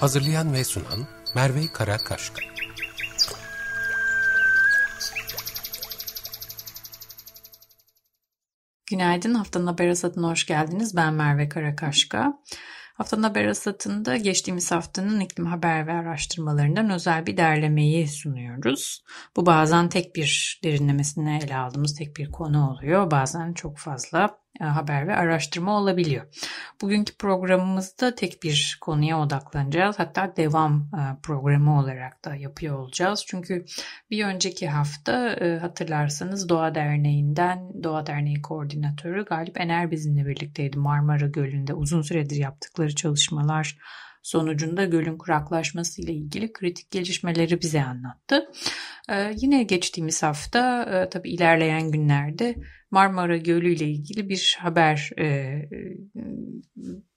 Hazırlayan ve sunan Merve Karakaşka. Günaydın, haftanın haber hasatına hoş geldiniz. Ben Merve Karakaşka. Haftanın haber hasatında geçtiğimiz haftanın iklim haber ve araştırmalarından özel bir derlemeyi sunuyoruz. Bu bazen tek bir derinlemesine ele aldığımız tek bir konu oluyor. Bazen çok fazla e, haber ve araştırma olabiliyor. Bugünkü programımızda tek bir konuya odaklanacağız. Hatta devam e, programı olarak da yapıyor olacağız. Çünkü bir önceki hafta e, hatırlarsanız Doğa Derneği'nden Doğa Derneği Koordinatörü Galip Ener bizimle birlikteydi. Marmara Gölü'nde uzun süredir yaptıkları çalışmalar sonucunda gölün kuraklaşması ile ilgili kritik gelişmeleri bize anlattı. Ee, yine geçtiğimiz hafta e, tabii ilerleyen günlerde Marmara Gölü ile ilgili bir haber e,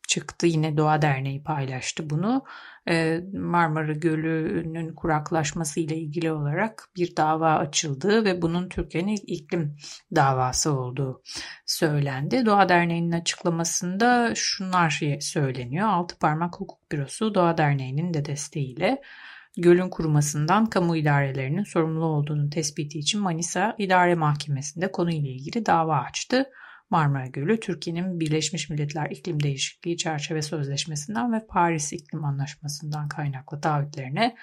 çıktı. Yine Doğa Derneği paylaştı bunu. Ee, Marmara Gölü'nün kuraklaşması ile ilgili olarak bir dava açıldığı ve bunun Türkiye'nin iklim davası olduğu söylendi. Doğa Derneği'nin açıklamasında şunlar söyleniyor. Altı Parmak Hukuk Bürosu Doğa Derneği'nin de desteğiyle gölün kurumasından kamu idarelerinin sorumlu olduğunu tespiti için Manisa İdare Mahkemesi'nde konuyla ilgili dava açtı. Marmara Gölü, Türkiye'nin Birleşmiş Milletler İklim Değişikliği Çerçeve Sözleşmesi'nden ve Paris İklim Anlaşması'ndan kaynaklı taahhütlerine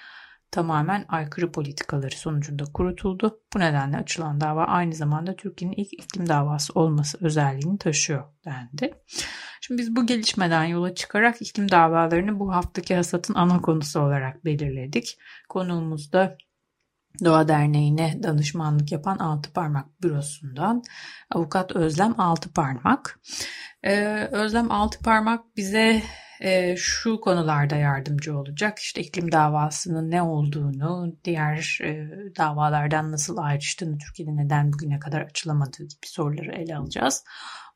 tamamen aykırı politikaları sonucunda kurutuldu. Bu nedenle açılan dava aynı zamanda Türkiye'nin ilk iklim davası olması özelliğini taşıyor dendi. Şimdi biz bu gelişmeden yola çıkarak iklim davalarını bu haftaki hasatın ana konusu olarak belirledik. Konuğumuz da Doğa Derneği'ne danışmanlık yapan Altı Parmak Bürosu'ndan avukat Özlem Altı Parmak. Ee, Özlem Altı Parmak bize e, şu konularda yardımcı olacak. İşte iklim davasının ne olduğunu, diğer e, davalardan nasıl ayrıştığını, Türkiye'de neden bugüne kadar açılamadığı gibi soruları ele alacağız.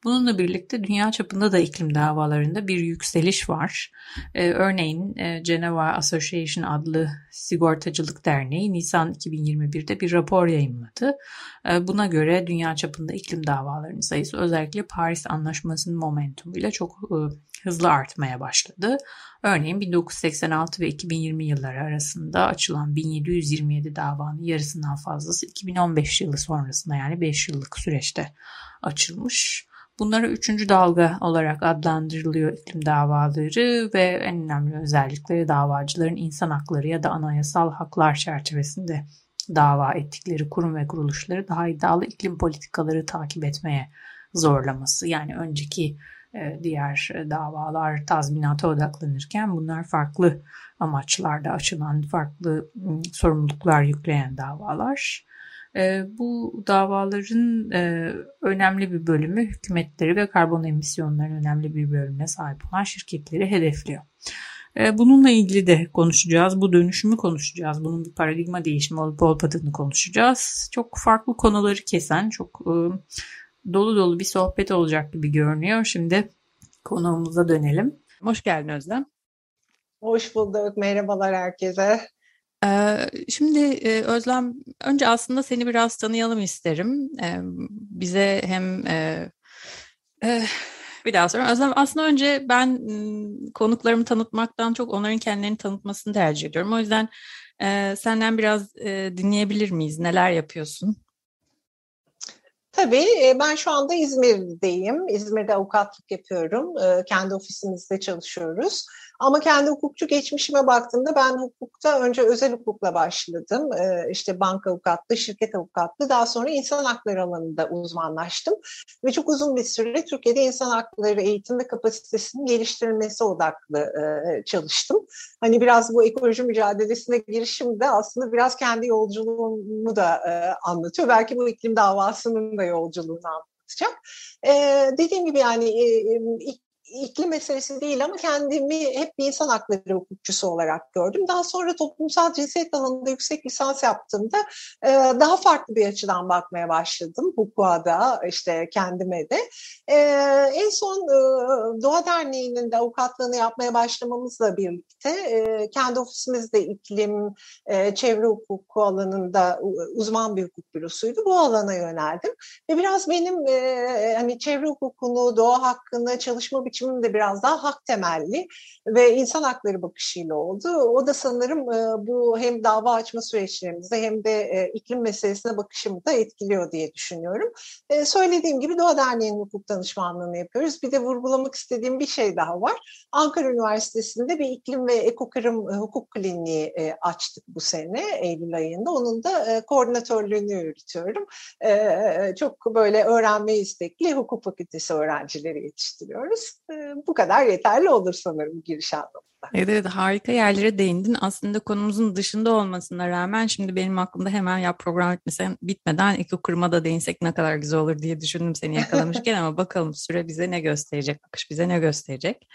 Bununla birlikte dünya çapında da iklim davalarında bir yükseliş var. Ee, örneğin e, Geneva Association adlı sigortacılık derneği Nisan 2021'de bir rapor yayınladı. Ee, buna göre dünya çapında iklim davalarının sayısı özellikle Paris Anlaşması'nın momentumuyla çok e, hızlı artmaya başladı. Örneğin 1986 ve 2020 yılları arasında açılan 1727 davanın yarısından fazlası 2015 yılı sonrasında yani 5 yıllık süreçte açılmış. Bunlara üçüncü dalga olarak adlandırılıyor iklim davaları ve en önemli özellikleri davacıların insan hakları ya da anayasal haklar çerçevesinde dava ettikleri kurum ve kuruluşları daha iddialı iklim politikaları takip etmeye zorlaması. Yani önceki e, diğer davalar tazminata odaklanırken bunlar farklı amaçlarda açılan, farklı sorumluluklar yükleyen davalar. E, bu davaların e, önemli bir bölümü hükümetleri ve karbon emisyonlarının önemli bir bölümüne sahip olan şirketleri hedefliyor. E, bununla ilgili de konuşacağız. Bu dönüşümü konuşacağız. Bunun bir paradigma değişimi olup olmadığını konuşacağız. Çok farklı konuları kesen, çok e, dolu dolu bir sohbet olacak gibi görünüyor. Şimdi konuğumuza dönelim. Hoş geldin Özlem. Hoş bulduk. Merhabalar herkese. Şimdi Özlem, önce aslında seni biraz tanıyalım isterim. Bize hem bir daha sonra Özlem aslında önce ben konuklarımı tanıtmaktan çok onların kendilerini tanıtmasını tercih ediyorum. O yüzden senden biraz dinleyebilir miyiz? Neler yapıyorsun? Tabii ben şu anda İzmir'deyim. İzmir'de avukatlık yapıyorum. Kendi ofisimizde çalışıyoruz. Ama kendi hukukçu geçmişime baktığımda ben hukukta önce özel hukukla başladım. Ee, işte banka avukatlığı, şirket avukatlığı. Daha sonra insan hakları alanında uzmanlaştım. Ve çok uzun bir süre Türkiye'de insan hakları eğitim ve kapasitesinin geliştirilmesi odaklı e, çalıştım. Hani biraz bu ekoloji mücadelesine girişim de aslında biraz kendi yolculuğumu da e, anlatıyor. Belki bu iklim davasının da yolculuğunu anlatacak. E, dediğim gibi yani e, iklim meselesi değil ama kendimi hep bir insan hakları hukukçusu olarak gördüm. Daha sonra toplumsal cinsiyet alanında yüksek lisans yaptığımda e, daha farklı bir açıdan bakmaya başladım hukuka da işte kendime de. E, en son e, Doğa Derneği'nin de avukatlığını yapmaya başlamamızla birlikte e, kendi ofisimizde iklim, e, çevre hukuku alanında uzman bir hukuk bürosuydu. Bu alana yöneldim ve biraz benim e, hani çevre hukukunu, doğa hakkını çalışma biçimim de biraz daha hak temelli ve insan hakları bakışıyla oldu. O da sanırım e, bu hem dava açma süreçlerimizde hem de e, iklim meselesine bakışımı da etkiliyor diye düşünüyorum. E, söylediğim gibi Doğa Derneği'nin hukuk danışmanlığını yapıyoruz. Bir de vurgulamak istediğim bir şey daha var. Ankara Üniversitesi'nde bir iklim ve ekokırım hukuk kliniği açtık bu sene Eylül ayında. Onun da koordinatörlüğünü yürütüyorum. Çok böyle öğrenme istekli hukuk fakültesi öğrencileri yetiştiriyoruz. Bu kadar yeterli olur sanırım giriş anlamında. Evet, evet harika yerlere değindin. Aslında konumuzun dışında olmasına rağmen şimdi benim aklımda hemen ya program bitmesen, bitmeden iki kırma da değinsek ne kadar güzel olur diye düşündüm seni yakalamışken ama bakalım süre bize ne gösterecek, akış bize ne gösterecek.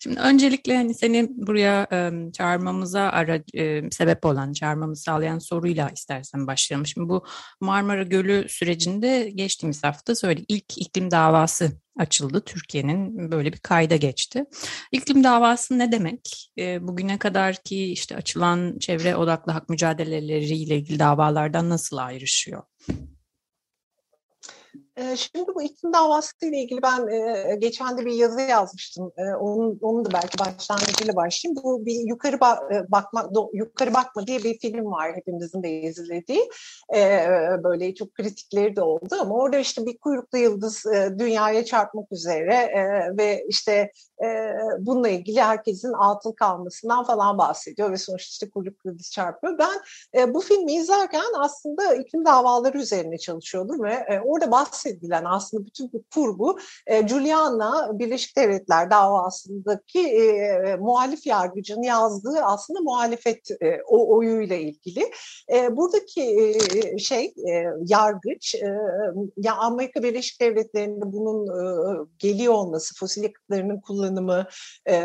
Şimdi öncelikle hani seni buraya e, çağırmamıza ara, e, sebep olan, çağırmamızı sağlayan soruyla istersen başlayalım. Şimdi bu Marmara Gölü sürecinde geçtiğimiz hafta söyledik ilk iklim davası açıldı. Türkiye'nin böyle bir kayda geçti. İklim davası ne demek? E, bugüne kadar ki işte açılan çevre odaklı hak mücadeleleriyle ilgili davalardan nasıl ayrışıyor? Şimdi bu iklim davası ile ilgili ben geçen de bir yazı yazmıştım. Onun, onun da belki başlangıcıyla başlayayım. Bu bir yukarı bakma yukarı bakma diye bir film var hepimizin de izlediği. Böyle çok kritikleri de oldu ama orada işte bir kuyruklu yıldız dünyaya çarpmak üzere ve işte bununla ilgili herkesin atıl kalmasından falan bahsediyor ve sonuçta işte kuyruklu yıldız çarpıyor. Ben bu filmi izlerken aslında iklim davaları üzerine çalışıyordum ve orada bahsediyorum bahsedilen aslında bütün bu kurgu e, Juliana Birleşik Devletler davasındaki e, muhalif yargıcının yazdığı aslında muhalefet e, o oyuyla ilgili. E, buradaki e, şey e, yargıç e, ya Amerika Birleşik Devletleri'nde bunun e, geliyor olması, fosil yakıtlarının kullanımı e,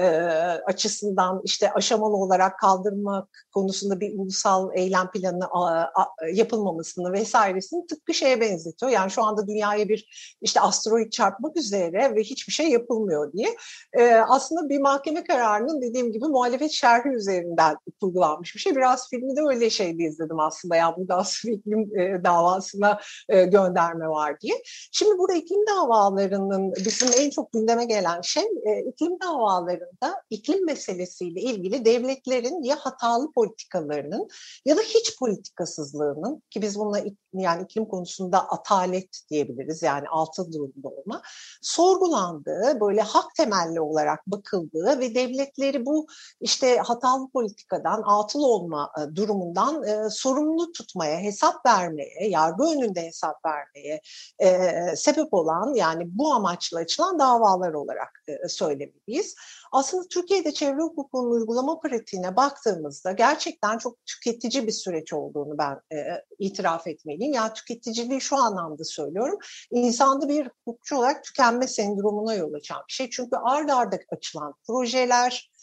açısından işte aşamalı olarak kaldırmak konusunda bir ulusal eylem planı a, a, yapılmamasını vesairesini tıpkı şeye benzetiyor. Yani şu anda dünya dünyaya bir işte asteroid çarpmak üzere ve hiçbir şey yapılmıyor diye. E, aslında bir mahkeme kararının dediğim gibi muhalefet şerhi üzerinden kurgulanmış bir şey. Biraz filmi de öyle şeyde izledim aslında. Yani burada aslında iklim e, davasına e, gönderme var diye. Şimdi burada iklim davalarının bizim en çok gündeme gelen şey e, iklim davalarında iklim meselesiyle ilgili devletlerin ya hatalı politikalarının ya da hiç politikasızlığının ki biz bununla yani iklim konusunda atalet diyebiliriz diyebiliriz yani altı durumda olma sorgulandığı böyle hak temelli olarak bakıldığı ve devletleri bu işte hatalı politikadan atıl olma e, durumundan e, sorumlu tutmaya, hesap vermeye, yargı önünde hesap vermeye e, sebep olan yani bu amaçla açılan davalar olarak e, söylemeliyiz. Aslında Türkiye'de çevre hukukunun uygulama pratiğine baktığımızda gerçekten çok tüketici bir süreç olduğunu ben e, itiraf etmeliyim. Yani tüketiciliği şu anlamda söylüyorum. İnsanda bir hukukçu olarak tükenme sendromuna yol açan bir şey. Çünkü ard arda açılan projeler, e,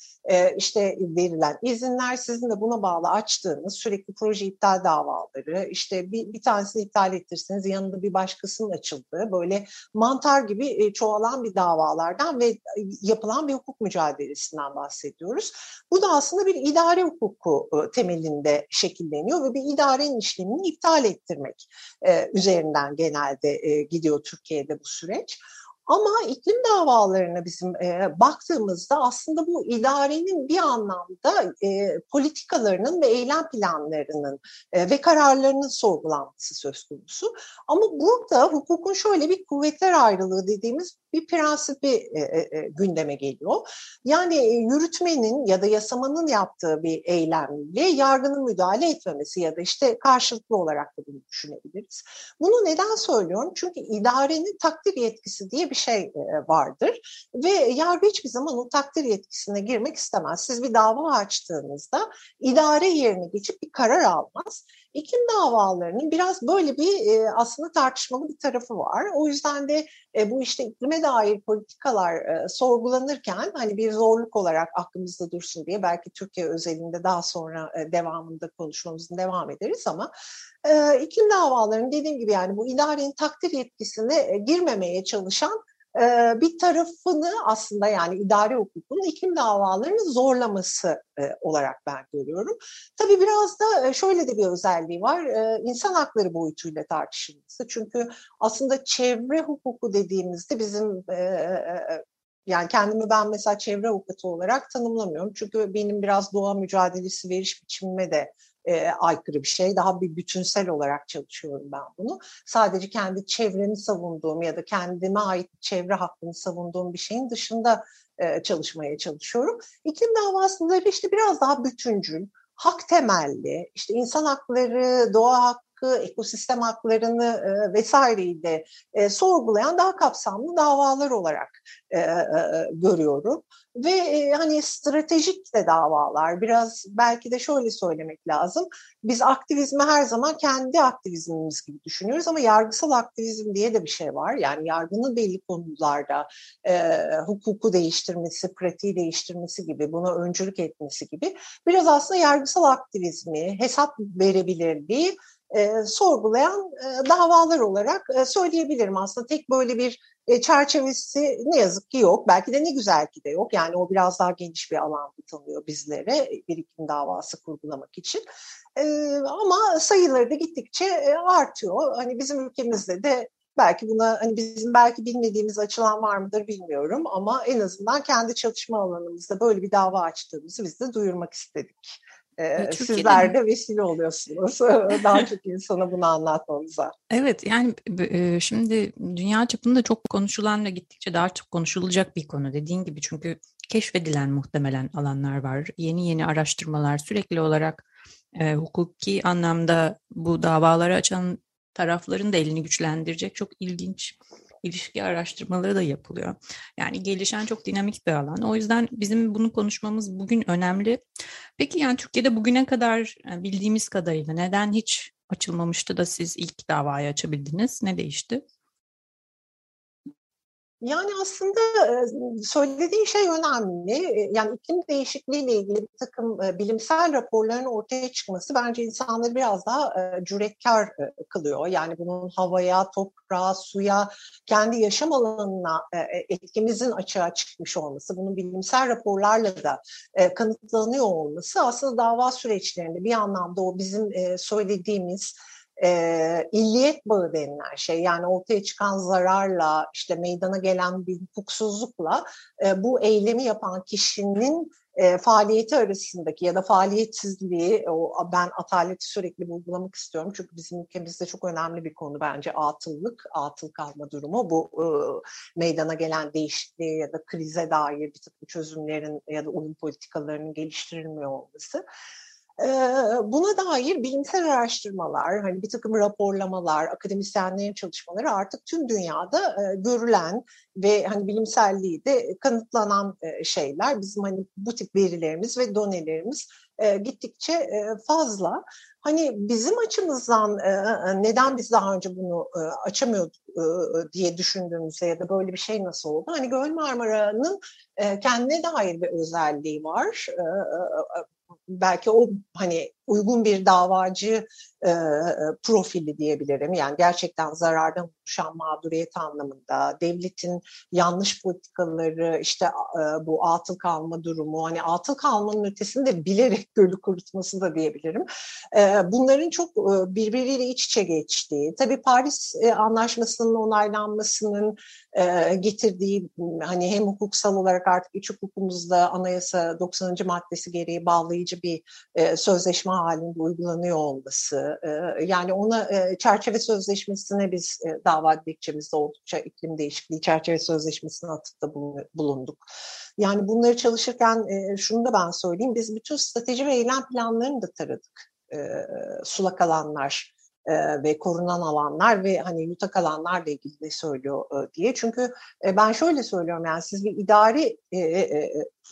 işte verilen izinler sizin de buna bağlı açtığınız sürekli proje iptal davaları işte bir, bir tanesini iptal ettirseniz yanında bir başkasının açıldığı böyle mantar gibi e, çoğalan bir davalardan ve yapılan bir hukuk mücadelesinden bahsediyoruz. Bu da aslında bir idare hukuku e, temelinde şekilleniyor ve bir idarenin işlemini iptal ettirmek üzerinden genelde gidiyor Türkiye'de bu süreç. Ama iklim davalarına bizim e, baktığımızda aslında bu idarenin bir anlamda e, politikalarının ve eylem planlarının e, ve kararlarının sorgulanması söz konusu. Ama burada hukukun şöyle bir kuvvetler ayrılığı dediğimiz bir prensibi e, e, e, gündeme geliyor. Yani e, yürütmenin ya da yasamanın yaptığı bir eylemle yargının müdahale etmemesi ya da işte karşılıklı olarak da bunu düşünebiliriz. Bunu neden söylüyorum? Çünkü idarenin takdir yetkisi diye bir şey e, vardır ve yargı hiçbir zaman o takdir yetkisine girmek istemez. Siz bir dava açtığınızda idare yerine geçip bir karar almaz iklim davalarının biraz böyle bir e, aslında tartışmalı bir tarafı var. O yüzden de e, bu işte iklime dair politikalar e, sorgulanırken hani bir zorluk olarak aklımızda dursun diye belki Türkiye özelinde daha sonra devamında konuşmamızın devam ederiz ama e, iklim davalarının dediğim gibi yani bu idarenin takdir yetkisine girmemeye çalışan bir tarafını aslında yani idare hukukunun iklim davalarını zorlaması olarak ben görüyorum. Tabii biraz da şöyle de bir özelliği var. insan hakları boyutuyla tartışılması. Çünkü aslında çevre hukuku dediğimizde bizim yani kendimi ben mesela çevre avukatı olarak tanımlamıyorum. Çünkü benim biraz doğa mücadelesi veriş biçimime de e, aykırı bir şey. Daha bir bütünsel olarak çalışıyorum ben bunu. Sadece kendi çevremi savunduğum ya da kendime ait çevre hakkını savunduğum bir şeyin dışında e, çalışmaya çalışıyorum. İklim davasıları işte biraz daha bütüncül, hak temelli, işte insan hakları, doğa hakkı, ekosistem haklarını e, vesaireyi de e, sorgulayan daha kapsamlı davalar olarak e, e, görüyorum. Ve e, hani stratejik de davalar, biraz belki de şöyle söylemek lazım. Biz aktivizmi her zaman kendi aktivizmimiz gibi düşünüyoruz ama yargısal aktivizm diye de bir şey var. Yani yargının belli konularda e, hukuku değiştirmesi, pratiği değiştirmesi gibi, buna öncülük etmesi gibi. Biraz aslında yargısal aktivizmi, hesap verebilirliği e, sorgulayan e, davalar olarak e, söyleyebilirim. Aslında tek böyle bir e, çerçevesi ne yazık ki yok. Belki de ne güzel ki de yok. Yani o biraz daha geniş bir alan tanıyor bizlere birikim davası kurgulamak için. E, ama sayıları da gittikçe e, artıyor. Hani bizim ülkemizde de belki buna hani bizim belki bilmediğimiz açılan var mıdır bilmiyorum ama en azından kendi çalışma alanımızda böyle bir dava açtığımızı biz de duyurmak istedik. Ee, sizler de vesile oluyorsunuz daha çok insana bunu anlatmamıza. Evet yani şimdi dünya çapında çok konuşulan ve gittikçe daha çok konuşulacak bir konu dediğin gibi çünkü keşfedilen muhtemelen alanlar var. Yeni yeni araştırmalar sürekli olarak e, hukuki anlamda bu davaları açan tarafların da elini güçlendirecek çok ilginç ilişki araştırmaları da yapılıyor. Yani gelişen çok dinamik bir alan. O yüzden bizim bunu konuşmamız bugün önemli. Peki yani Türkiye'de bugüne kadar bildiğimiz kadarıyla neden hiç açılmamıştı da siz ilk davayı açabildiniz? Ne değişti? Yani aslında söylediğin şey önemli. Yani iklim değişikliği ile ilgili bir takım bilimsel raporların ortaya çıkması bence insanları biraz daha cüretkar kılıyor. Yani bunun havaya, toprağa, suya, kendi yaşam alanına etkimizin açığa çıkmış olması, bunun bilimsel raporlarla da kanıtlanıyor olması aslında dava süreçlerinde bir anlamda o bizim söylediğimiz e, illiyet bağı denilen şey yani ortaya çıkan zararla işte meydana gelen bir hukuksuzlukla e, bu eylemi yapan kişinin e, faaliyeti arasındaki ya da faaliyetsizliği o ben ataleti sürekli vurgulamak istiyorum çünkü bizim ülkemizde çok önemli bir konu bence atıllık, atıl kalma durumu bu e, meydana gelen değişikliğe ya da krize dair bir takım çözümlerin ya da uyum politikalarının geliştirilmiyor olması. Buna dair bilimsel araştırmalar, hani bir takım raporlamalar, akademisyenlerin çalışmaları artık tüm dünyada görülen ve hani bilimselliği de kanıtlanan şeyler. Bizim hani bu tip verilerimiz ve donelerimiz gittikçe fazla. Hani bizim açımızdan neden biz daha önce bunu açamıyorduk diye düşündüğümüzde ya da böyle bir şey nasıl oldu? Hani Göl Marmara'nın kendine dair bir özelliği var belki o hani uygun bir davacı e, profili diyebilirim. Yani gerçekten zarardan oluşan mağduriyet anlamında devletin yanlış politikaları işte e, bu atıl kalma durumu hani atıl kalmanın ötesinde bilerek gölü kurutması da diyebilirim. E, bunların çok e, birbiriyle iç içe geçtiği tabii Paris e, Anlaşması'nın onaylanmasının e, getirdiği hani hem hukuksal olarak artık iç hukukumuzda anayasa 90. maddesi gereği bağlayıcı bir e, sözleşme halinde uygulanıyor olması e, yani ona e, çerçeve sözleşmesine biz e, dava dilekçemizde oldukça iklim değişikliği çerçeve sözleşmesine atıfta bulunduk. Yani bunları çalışırken e, şunu da ben söyleyeyim biz bütün strateji ve eylem planlarını da taradık. Sulak alanlar e, ve korunan alanlar ve hani yutak alanlarla ilgili de söylüyor e, diye. Çünkü e, ben şöyle söylüyorum yani siz bir idari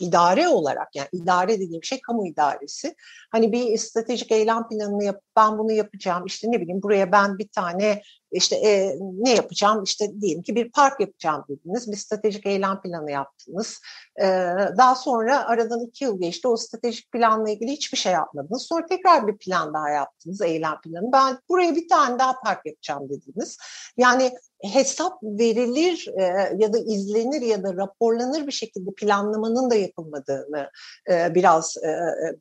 idare olarak yani idare dediğim şey kamu idaresi. Hani bir stratejik eylem planını yap ben bunu yapacağım işte ne bileyim buraya ben bir tane işte e, ne yapacağım işte diyelim ki bir park yapacağım dediniz bir stratejik eylem planı yaptınız. E, daha sonra aradan iki yıl geçti o stratejik planla ilgili hiçbir şey yapmadınız. Sonra tekrar bir plan daha yaptınız eylem planı. Ben buraya bir tane daha park yapacağım dediniz. Yani hesap verilir e, ya da izlenir ya da raporlanır bir şekilde planlamanın da yapılmadığını e, biraz e,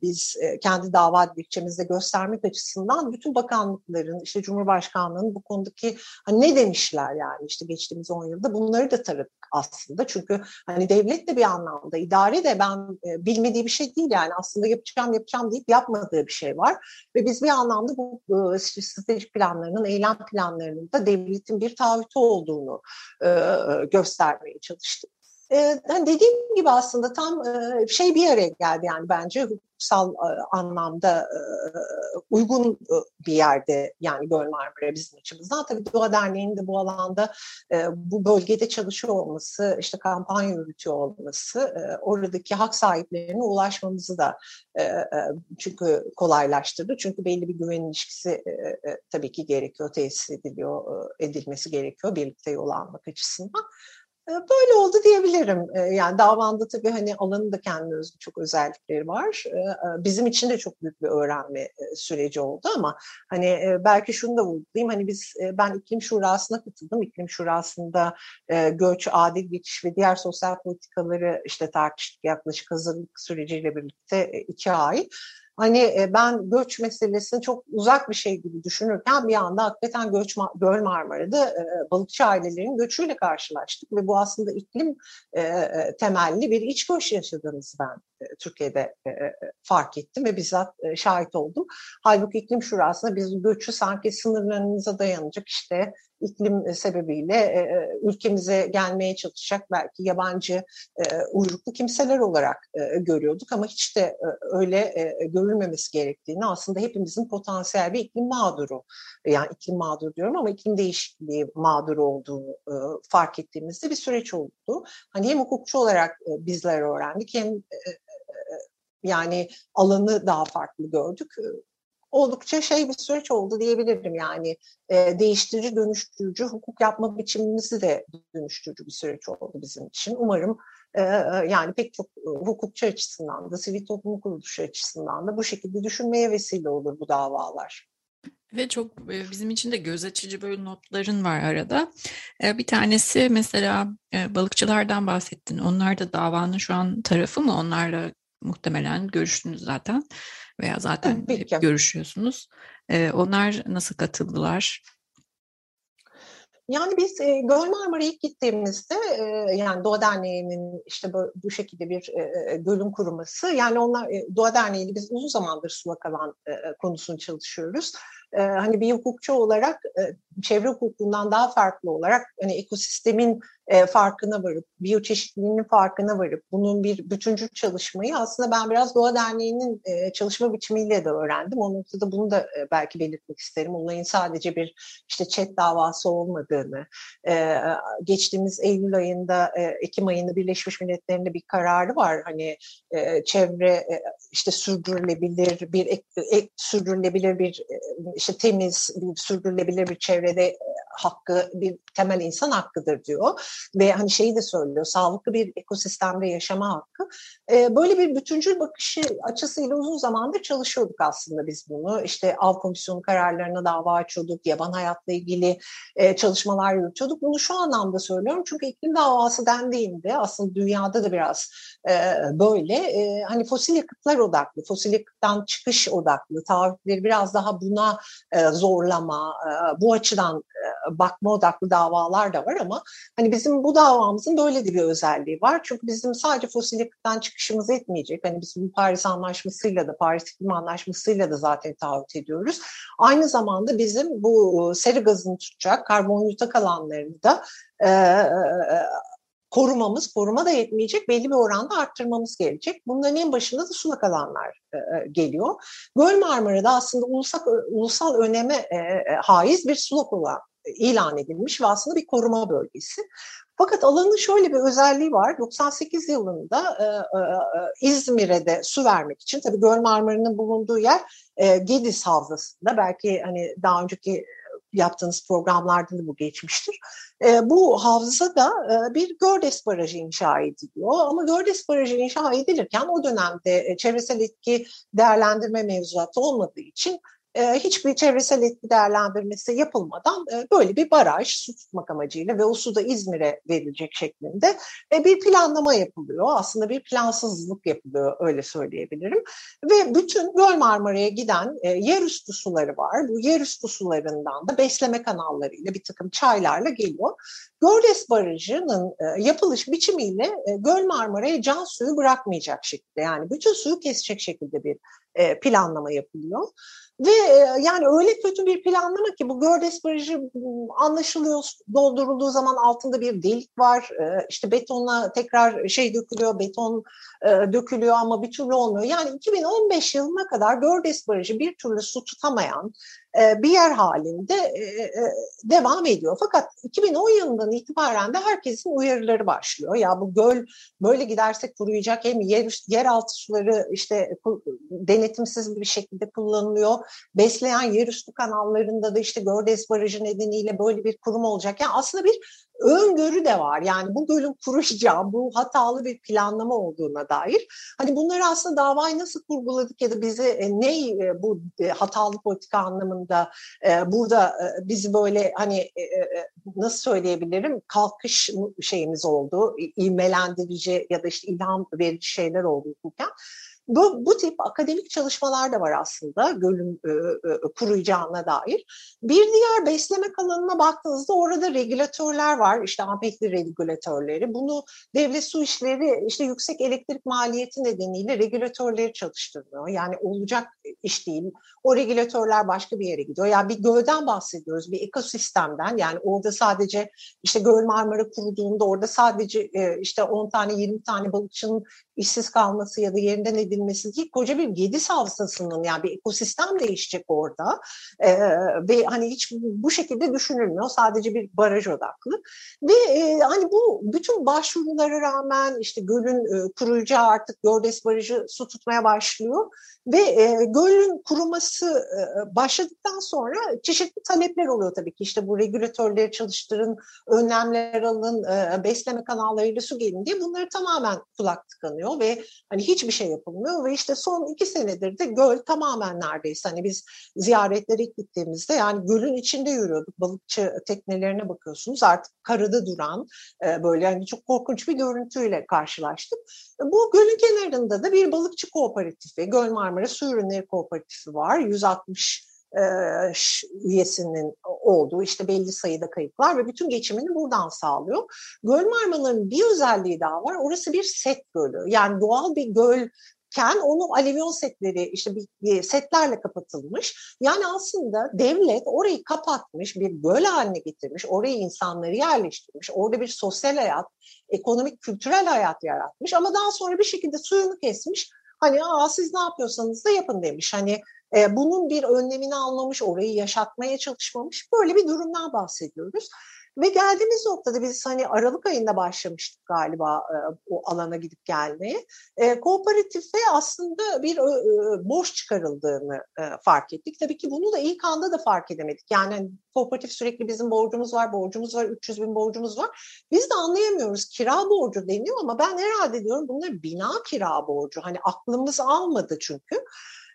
biz e, kendi dava dilekçemizde göstermek açısından bütün bakanlıkların işte Cumhurbaşkanlığı'nın bu konudaki hani ne demişler yani işte geçtiğimiz 10 yılda bunları da taradık aslında. Çünkü hani devlet de bir anlamda idare de ben e, bilmediği bir şey değil yani aslında yapacağım yapacağım deyip yapmadığı bir şey var. Ve biz bir anlamda bu e, stratejik planlarının, eylem planlarının da devletin bir taahhütü olduğunu e, göstermeye çalıştık. Hani dediğim gibi aslında tam e, şey bir araya geldi yani bence hukuksal e, anlamda e, uygun bir yerde yani Göl Marmara bizim açımızdan. Tabii Doğa Derneği'nin de bu alanda bu bölgede çalışıyor olması, işte kampanya yürütüyor olması, oradaki hak sahiplerine ulaşmamızı da çünkü kolaylaştırdı. Çünkü belli bir güven ilişkisi tabii ki gerekiyor, tesis ediliyor, edilmesi gerekiyor birlikte yol almak açısından. Ee, böyle oldu diyebilirim. Ee, yani davanda tabii hani alanın da kendine özgü çok özellikleri var. Ee, e, bizim için de çok büyük bir öğrenme e, süreci oldu ama hani e, belki şunu da vurgulayayım. Hani biz ben iklim şurasına katıldım. İklim şurasında göç, adil geçiş ve diğer sosyal politikaları işte tartıştık yaklaşık hazırlık süreciyle birlikte iki ay. Hani e, ben göç meselesini çok uzak bir şey gibi düşünürken bir anda hakikaten göç Göl Marmara'da e, balıkçı ailelerin göçüyle karşılaştık ve bu aslında iklim e, temelli bir iç göç yaşadığımızı ben Türkiye'de fark ettim ve bizzat şahit oldum. Halbuki iklim şurasında biz göçü sanki sınırlarımıza dayanacak işte iklim sebebiyle e, e, ülkemize gelmeye çalışacak belki yabancı e, uyruklu kimseler olarak e, görüyorduk ama hiç de e, öyle e, görülmemesi gerektiğini aslında hepimizin potansiyel bir iklim mağduru yani iklim mağduru diyorum ama iklim değişikliği mağduru olduğunu e, fark ettiğimizde bir süreç oldu. Hani hem hukukçu olarak e, bizler öğrendik hem e, e, e yani alanı daha farklı gördük oldukça şey bir süreç oldu diyebilirim yani e, değiştirici dönüştürücü hukuk yapma biçimimizi de dönüştürücü bir süreç oldu bizim için. Umarım e, yani pek çok hukukçu açısından da sivil toplum kuruluşu açısından da bu şekilde düşünmeye vesile olur bu davalar. Ve çok bizim için de göz açıcı böyle notların var arada. Bir tanesi mesela balıkçılardan bahsettin. Onlar da davanın şu an tarafı mı? Onlarla muhtemelen görüştünüz zaten veya zaten hep görüşüyorsunuz. Ee, onlar nasıl katıldılar? Yani biz e, Göl Marmara'ya ilk gittiğimizde e, yani Doğa Derneği'nin işte bu, bu şekilde bir e, e bölüm kurması yani onlar e, Doğa Derneği'yle biz uzun zamandır sulak alan e, konusunu çalışıyoruz. E, hani bir hukukçu olarak e, çevre hukukundan daha farklı olarak hani ekosistemin e, farkına varıp, biyoçeşitliliğinin farkına varıp bunun bir bütüncül çalışmayı aslında ben biraz Doğa Derneği'nin e, çalışma biçimiyle de öğrendim. O noktada bunu da e, belki belirtmek isterim. Olayın sadece bir işte chat davası olmadığını, e, geçtiğimiz Eylül ayında, e, Ekim ayında Birleşmiş Milletler'in bir kararı var. Hani e, çevre e, işte sürdürülebilir bir ek, ek, sürdürülebilir bir e, işte temiz bir sürdürülebilir bir çevrede e, hakkı bir temel insan hakkıdır diyor ve hani şeyi de söylüyor sağlıklı bir ekosistemde yaşama hakkı. E, böyle bir bütüncül bakışı açısıyla uzun zamandır çalışıyorduk aslında biz bunu. İşte av komisyonu kararlarına dava açıyorduk, yaban hayatla ilgili e, çalışmalar yürütüyorduk. Bunu şu anlamda söylüyorum çünkü iklim davası dendiğinde aslında dünyada da biraz e, böyle e, hani fosil yakıtlar odaklı, fosil yakıttan çıkış odaklı, taahhütleri biraz daha buna e, zorlama, e, bu açıdan e, bakma odaklı davalar da var ama hani bizim bu davamızın böyle de bir özelliği var. Çünkü bizim sadece fosil yakıttan çıkışımız etmeyecek. Hani biz bu Paris Anlaşması'yla da Paris İklim Anlaşması'yla da zaten taahhüt ediyoruz. Aynı zamanda bizim bu seri gazını tutacak karbon yutak alanlarını da korumamız, koruma da yetmeyecek, belli bir oranda arttırmamız gerekecek. Bunların en başında da sulak alanlar e, e, geliyor. Göl Marmara'da aslında ulusal, ulusal öneme e, e, haiz bir sulak olan ilan edilmiş ve aslında bir koruma bölgesi. Fakat alanın şöyle bir özelliği var. 98 yılında e, e, e, İzmir'e de su vermek için, tabii Göl Marmara'nın bulunduğu yer e, Gediz Havzası'nda. Belki hani daha önceki yaptığınız programlarda da bu geçmiştir. E, bu havzada e, bir Gördes Barajı inşa ediliyor. Ama Gördes Barajı inşa edilirken o dönemde e, çevresel etki değerlendirme mevzuatı olmadığı için hiçbir çevresel etki değerlendirmesi yapılmadan e, böyle bir baraj su tutmak amacıyla ve o su da İzmir'e verilecek şeklinde e, bir planlama yapılıyor. Aslında bir plansızlık yapılıyor öyle söyleyebilirim. Ve bütün Göl Marmara'ya giden yerüstü suları var. Bu yerüstü sularından da besleme kanallarıyla bir takım çaylarla geliyor. Gördes Barajı'nın yapılış biçimiyle Göl Marmara'ya can suyu bırakmayacak şekilde yani bütün suyu kesecek şekilde bir planlama yapılıyor. Ve e, yani öyle kötü bir planlama ki bu Gördes Barajı anlaşılıyor doldurulduğu zaman altında bir delik var. E, işte betonla tekrar şey dökülüyor, beton e, dökülüyor ama bir türlü olmuyor. Yani 2015 yılına kadar Gördes Barajı bir türlü su tutamayan bir yer halinde e, e, devam ediyor. Fakat 2010 yılından itibaren de herkesin uyarıları başlıyor. Ya bu göl böyle gidersek kuruyacak hem yer, yeraltı suları işte denetimsiz bir şekilde kullanılıyor. Besleyen yerüstü kanallarında da işte Gördes Barajı nedeniyle böyle bir kurum olacak. Yani aslında bir öngörü de var. Yani bu gölün kuruşacağı, bu hatalı bir planlama olduğuna dair. Hani bunları aslında davayı nasıl kurguladık ya da bizi e, ne e, bu e, hatalı politika anlamında burada bizi böyle hani nasıl söyleyebilirim kalkış şeyimiz oldu, ilmelendirici ya da işte ilham verici şeyler oldu hukuken. Bu, bu tip akademik çalışmalar da var aslında gölün e, e, kuruyacağına dair. Bir diğer besleme alanına baktığınızda orada regülatörler var. İşte ampekli regülatörleri. Bunu devlet su işleri işte yüksek elektrik maliyeti nedeniyle regülatörleri çalıştırmıyor. Yani olacak iş değil. O regülatörler başka bir yere gidiyor. Yani bir gölden bahsediyoruz, bir ekosistemden. Yani orada sadece işte Göl Marmara kuruduğunda orada sadece e, işte 10 tane 20 tane balıkçının işsiz kalması ya da yerinden edilmesi değil, koca bir Gediz havzasının yani bir ekosistem değişecek orada. E, ve hani hiç bu şekilde düşünülmüyor. Sadece bir baraj odaklı. Ve e, hani bu bütün başvurulara rağmen işte gölün e, kuruyacağı artık Gördes Barajı su tutmaya başlıyor. Ve e, gölün kuruması e, başladıktan sonra çeşitli talepler oluyor tabii ki. İşte bu regülatörleri çalıştırın, önlemler alın, e, besleme kanallarıyla su gelin diye. Bunları tamamen kulak tıkanıyor ve hani hiçbir şey yapılmıyor ve işte son iki senedir de göl tamamen neredeyse hani biz ziyaretlere gittiğimizde yani gölün içinde yürüyorduk. Balıkçı teknelerine bakıyorsunuz artık karada duran e, böyle yani çok korkunç bir görüntüyle karşılaştık. Bu gölün kenarında da bir balıkçı kooperatifi, Göl Marmara Su Ürünleri Kooperatifi var. 160 e, üyesinin olduğu işte belli sayıda kayıtlar ve bütün geçimini buradan sağlıyor. Göl Marmara'nın bir özelliği daha var. Orası bir set gölü. Yani doğal bir göl ken onu alevyon setleri işte bir setlerle kapatılmış. Yani aslında devlet orayı kapatmış, bir göl haline getirmiş, oraya insanları yerleştirmiş, orada bir sosyal hayat, ekonomik, kültürel hayat yaratmış ama daha sonra bir şekilde suyunu kesmiş. Hani Aa, siz ne yapıyorsanız da yapın demiş. Hani e, bunun bir önlemini almamış, orayı yaşatmaya çalışmamış. Böyle bir durumdan bahsediyoruz. Ve geldiğimiz noktada biz hani Aralık ayında başlamıştık galiba e, o alana gidip gelmeye. E, kooperatife aslında bir e, borç çıkarıldığını e, fark ettik. Tabii ki bunu da ilk anda da fark edemedik. Yani hani, kooperatif sürekli bizim borcumuz var, borcumuz var, 300 bin borcumuz var. Biz de anlayamıyoruz. Kira borcu deniyor ama ben herhalde diyorum bunlar bina kira borcu. Hani aklımız almadı çünkü.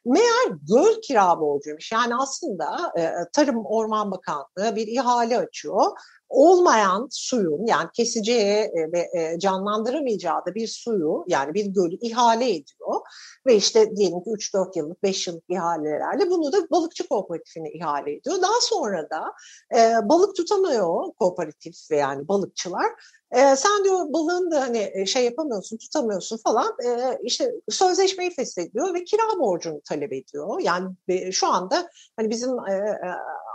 Meğer göl kira borcuymuş. Yani aslında e, Tarım Orman Bakanlığı bir ihale açıyor olmayan suyun yani keseceği e, ve e, canlandıramayacağı da bir suyu yani bir gölü ihale ediyor ve işte diyelim ki 3-4 yıllık 5 yıllık ihalelerle bunu da balıkçı kooperatifine ihale ediyor. Daha sonra da e, balık tutamıyor kooperatif ve yani balıkçılar e, sen diyor balığın da hani e, şey yapamıyorsun, tutamıyorsun falan. E, işte sözleşmeyi feshediyor ve kira borcunu talep ediyor. Yani e, şu anda hani bizim e,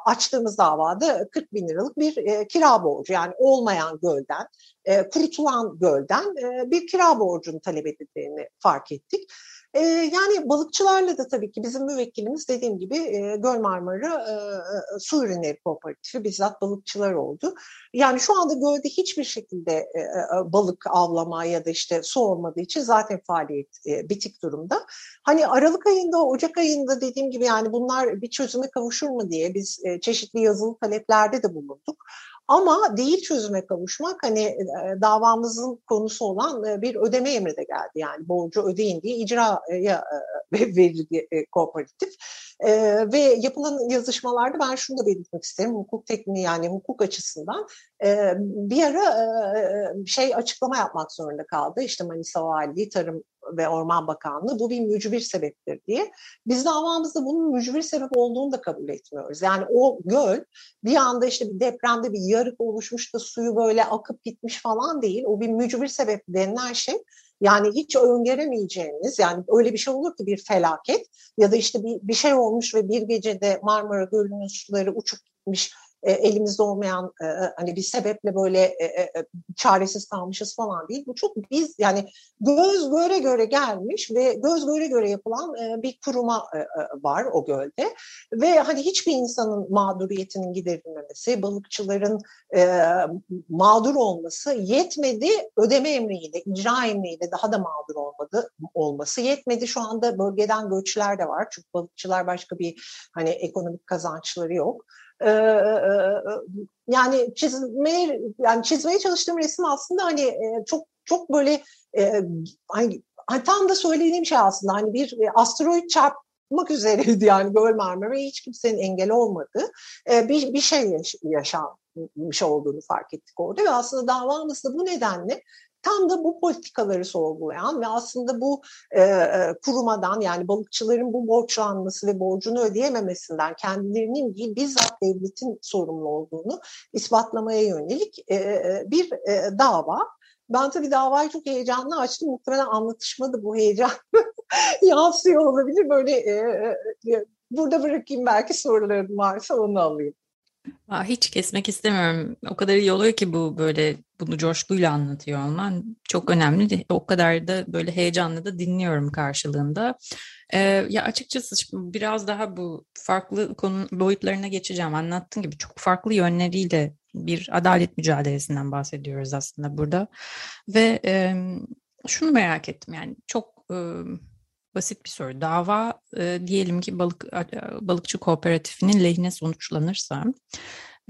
açtığımız davada 40 bin liralık bir e, kira borcu yani olmayan gölden, e, kurutulan gölden e, bir kira borcunu talep edildiğini fark ettik. E, yani balıkçılarla da tabii ki bizim müvekkilimiz dediğim gibi e, Göl Marmara e, e, Su Ürünleri Kooperatifi bizzat balıkçılar oldu. Yani şu anda gölde hiçbir şekilde e, e, balık avlama ya da işte su olmadığı için zaten faaliyet e, bitik durumda. Hani Aralık ayında, Ocak ayında dediğim gibi yani bunlar bir çözüme kavuşur mu diye biz e, çeşitli yazılı taleplerde de bulunduk. Ama değil çözüme kavuşmak hani e, davamızın konusu olan e, bir ödeme emri de geldi. Yani borcu ödeyin diye icraya e, verildi kooperatif. Ve yapılan yazışmalarda ben şunu da belirtmek isterim. Hukuk tekniği yani hukuk açısından bir ara şey açıklama yapmak zorunda kaldı. İşte Manisa Valiliği, Tarım ve Orman Bakanlığı bu bir mücbir sebeptir diye. Biz davamızda bunun mücbir sebep olduğunu da kabul etmiyoruz. Yani o göl bir anda işte bir depremde bir yarık oluşmuş da suyu böyle akıp gitmiş falan değil. O bir mücbir sebep denilen şey yani hiç öngöremeyeceğiniz yani öyle bir şey olur ki bir felaket ya da işte bir, bir şey olmuş ve bir gecede Marmara Gölü'nün suları uçup gitmiş e, elimizde olmayan e, e, hani bir sebeple böyle çaresiz kalmışız falan değil. Bu çok biz yani göz göre göre gelmiş ve göz göre göre yapılan bir kuruma var o gölde ve hani hiçbir insanın mağduriyetinin giderilmemesi, balıkçıların mağdur olması yetmedi ödeme emriyle, icra emriyle daha da mağdur olmadı olması yetmedi. Şu anda bölgeden göçler de var çünkü balıkçılar başka bir hani ekonomik kazançları yok. Ee, e, yani çizmeye yani çizmeye çalıştığım resim aslında hani e, çok çok böyle e, hani, tam da söylediğim şey aslında hani bir asteroid çarpmak üzereydi yani Göl Marmara hiç kimsenin engel olmadı. Bir, bir şey yaşanmış olduğunu fark ettik orada ve aslında davamız da bu nedenle tam da bu politikaları sorgulayan ve aslında bu e, e, kurumadan yani balıkçıların bu borçlanması ve borcunu ödeyememesinden kendilerinin değil bizzat devletin sorumlu olduğunu ispatlamaya yönelik e, e, bir e, dava. Ben tabii davayı çok heyecanlı açtım. Muhtemelen anlatışmada bu heyecan yansıyor olabilir. Böyle e, e, burada bırakayım belki sorularım varsa onu alayım. Hiç kesmek istemiyorum. O kadar iyi oluyor ki bu böyle bunu coşkuyla anlatıyor olman çok önemli. O kadar da böyle heyecanlı da dinliyorum karşılığında. Ee, ya açıkçası biraz daha bu farklı konu boyutlarına geçeceğim. Anlattığın gibi çok farklı yönleriyle bir adalet mücadelesinden bahsediyoruz aslında burada. Ve e, şunu merak ettim yani çok e, basit bir soru. Dava e, diyelim ki balık balıkçı kooperatifinin lehine sonuçlanırsa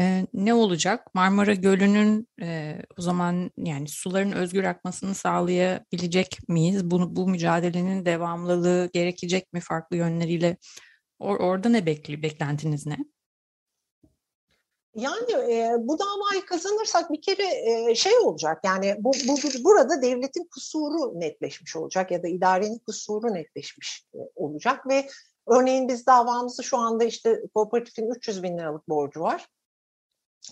e, ne olacak? Marmara Gölü'nün e, o zaman yani suların özgür akmasını sağlayabilecek miyiz? Bunu bu mücadelenin devamlılığı gerekecek mi farklı yönleriyle? Or, orada ne bekli beklentiniz ne? Yani e, bu davayı kazanırsak bir kere e, şey olacak yani bu, bu burada devletin kusuru netleşmiş olacak ya da idarenin kusuru netleşmiş e, olacak ve örneğin biz davamızı şu anda işte kooperatifin 300 bin liralık borcu var.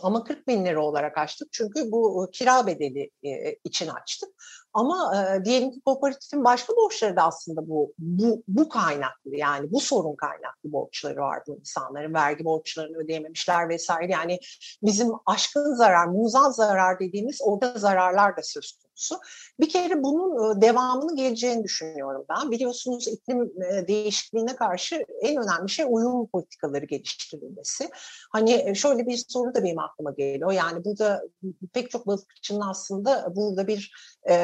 Ama 40 bin lira olarak açtık çünkü bu kira bedeli e, için açtık. Ama e, diyelim ki kooperatifin başka borçları da aslında bu, bu, bu kaynaklı yani bu sorun kaynaklı borçları var bu insanların. Vergi borçlarını ödeyememişler vesaire. Yani bizim aşkın zarar, muzan zarar dediğimiz orada zararlar da söz konusu. Bir kere bunun devamını geleceğini düşünüyorum ben. Biliyorsunuz iklim değişikliğine karşı en önemli şey uyum politikaları geliştirilmesi. Hani şöyle bir soru da benim aklıma geliyor. Yani burada pek çok balıkçının aslında burada bir e,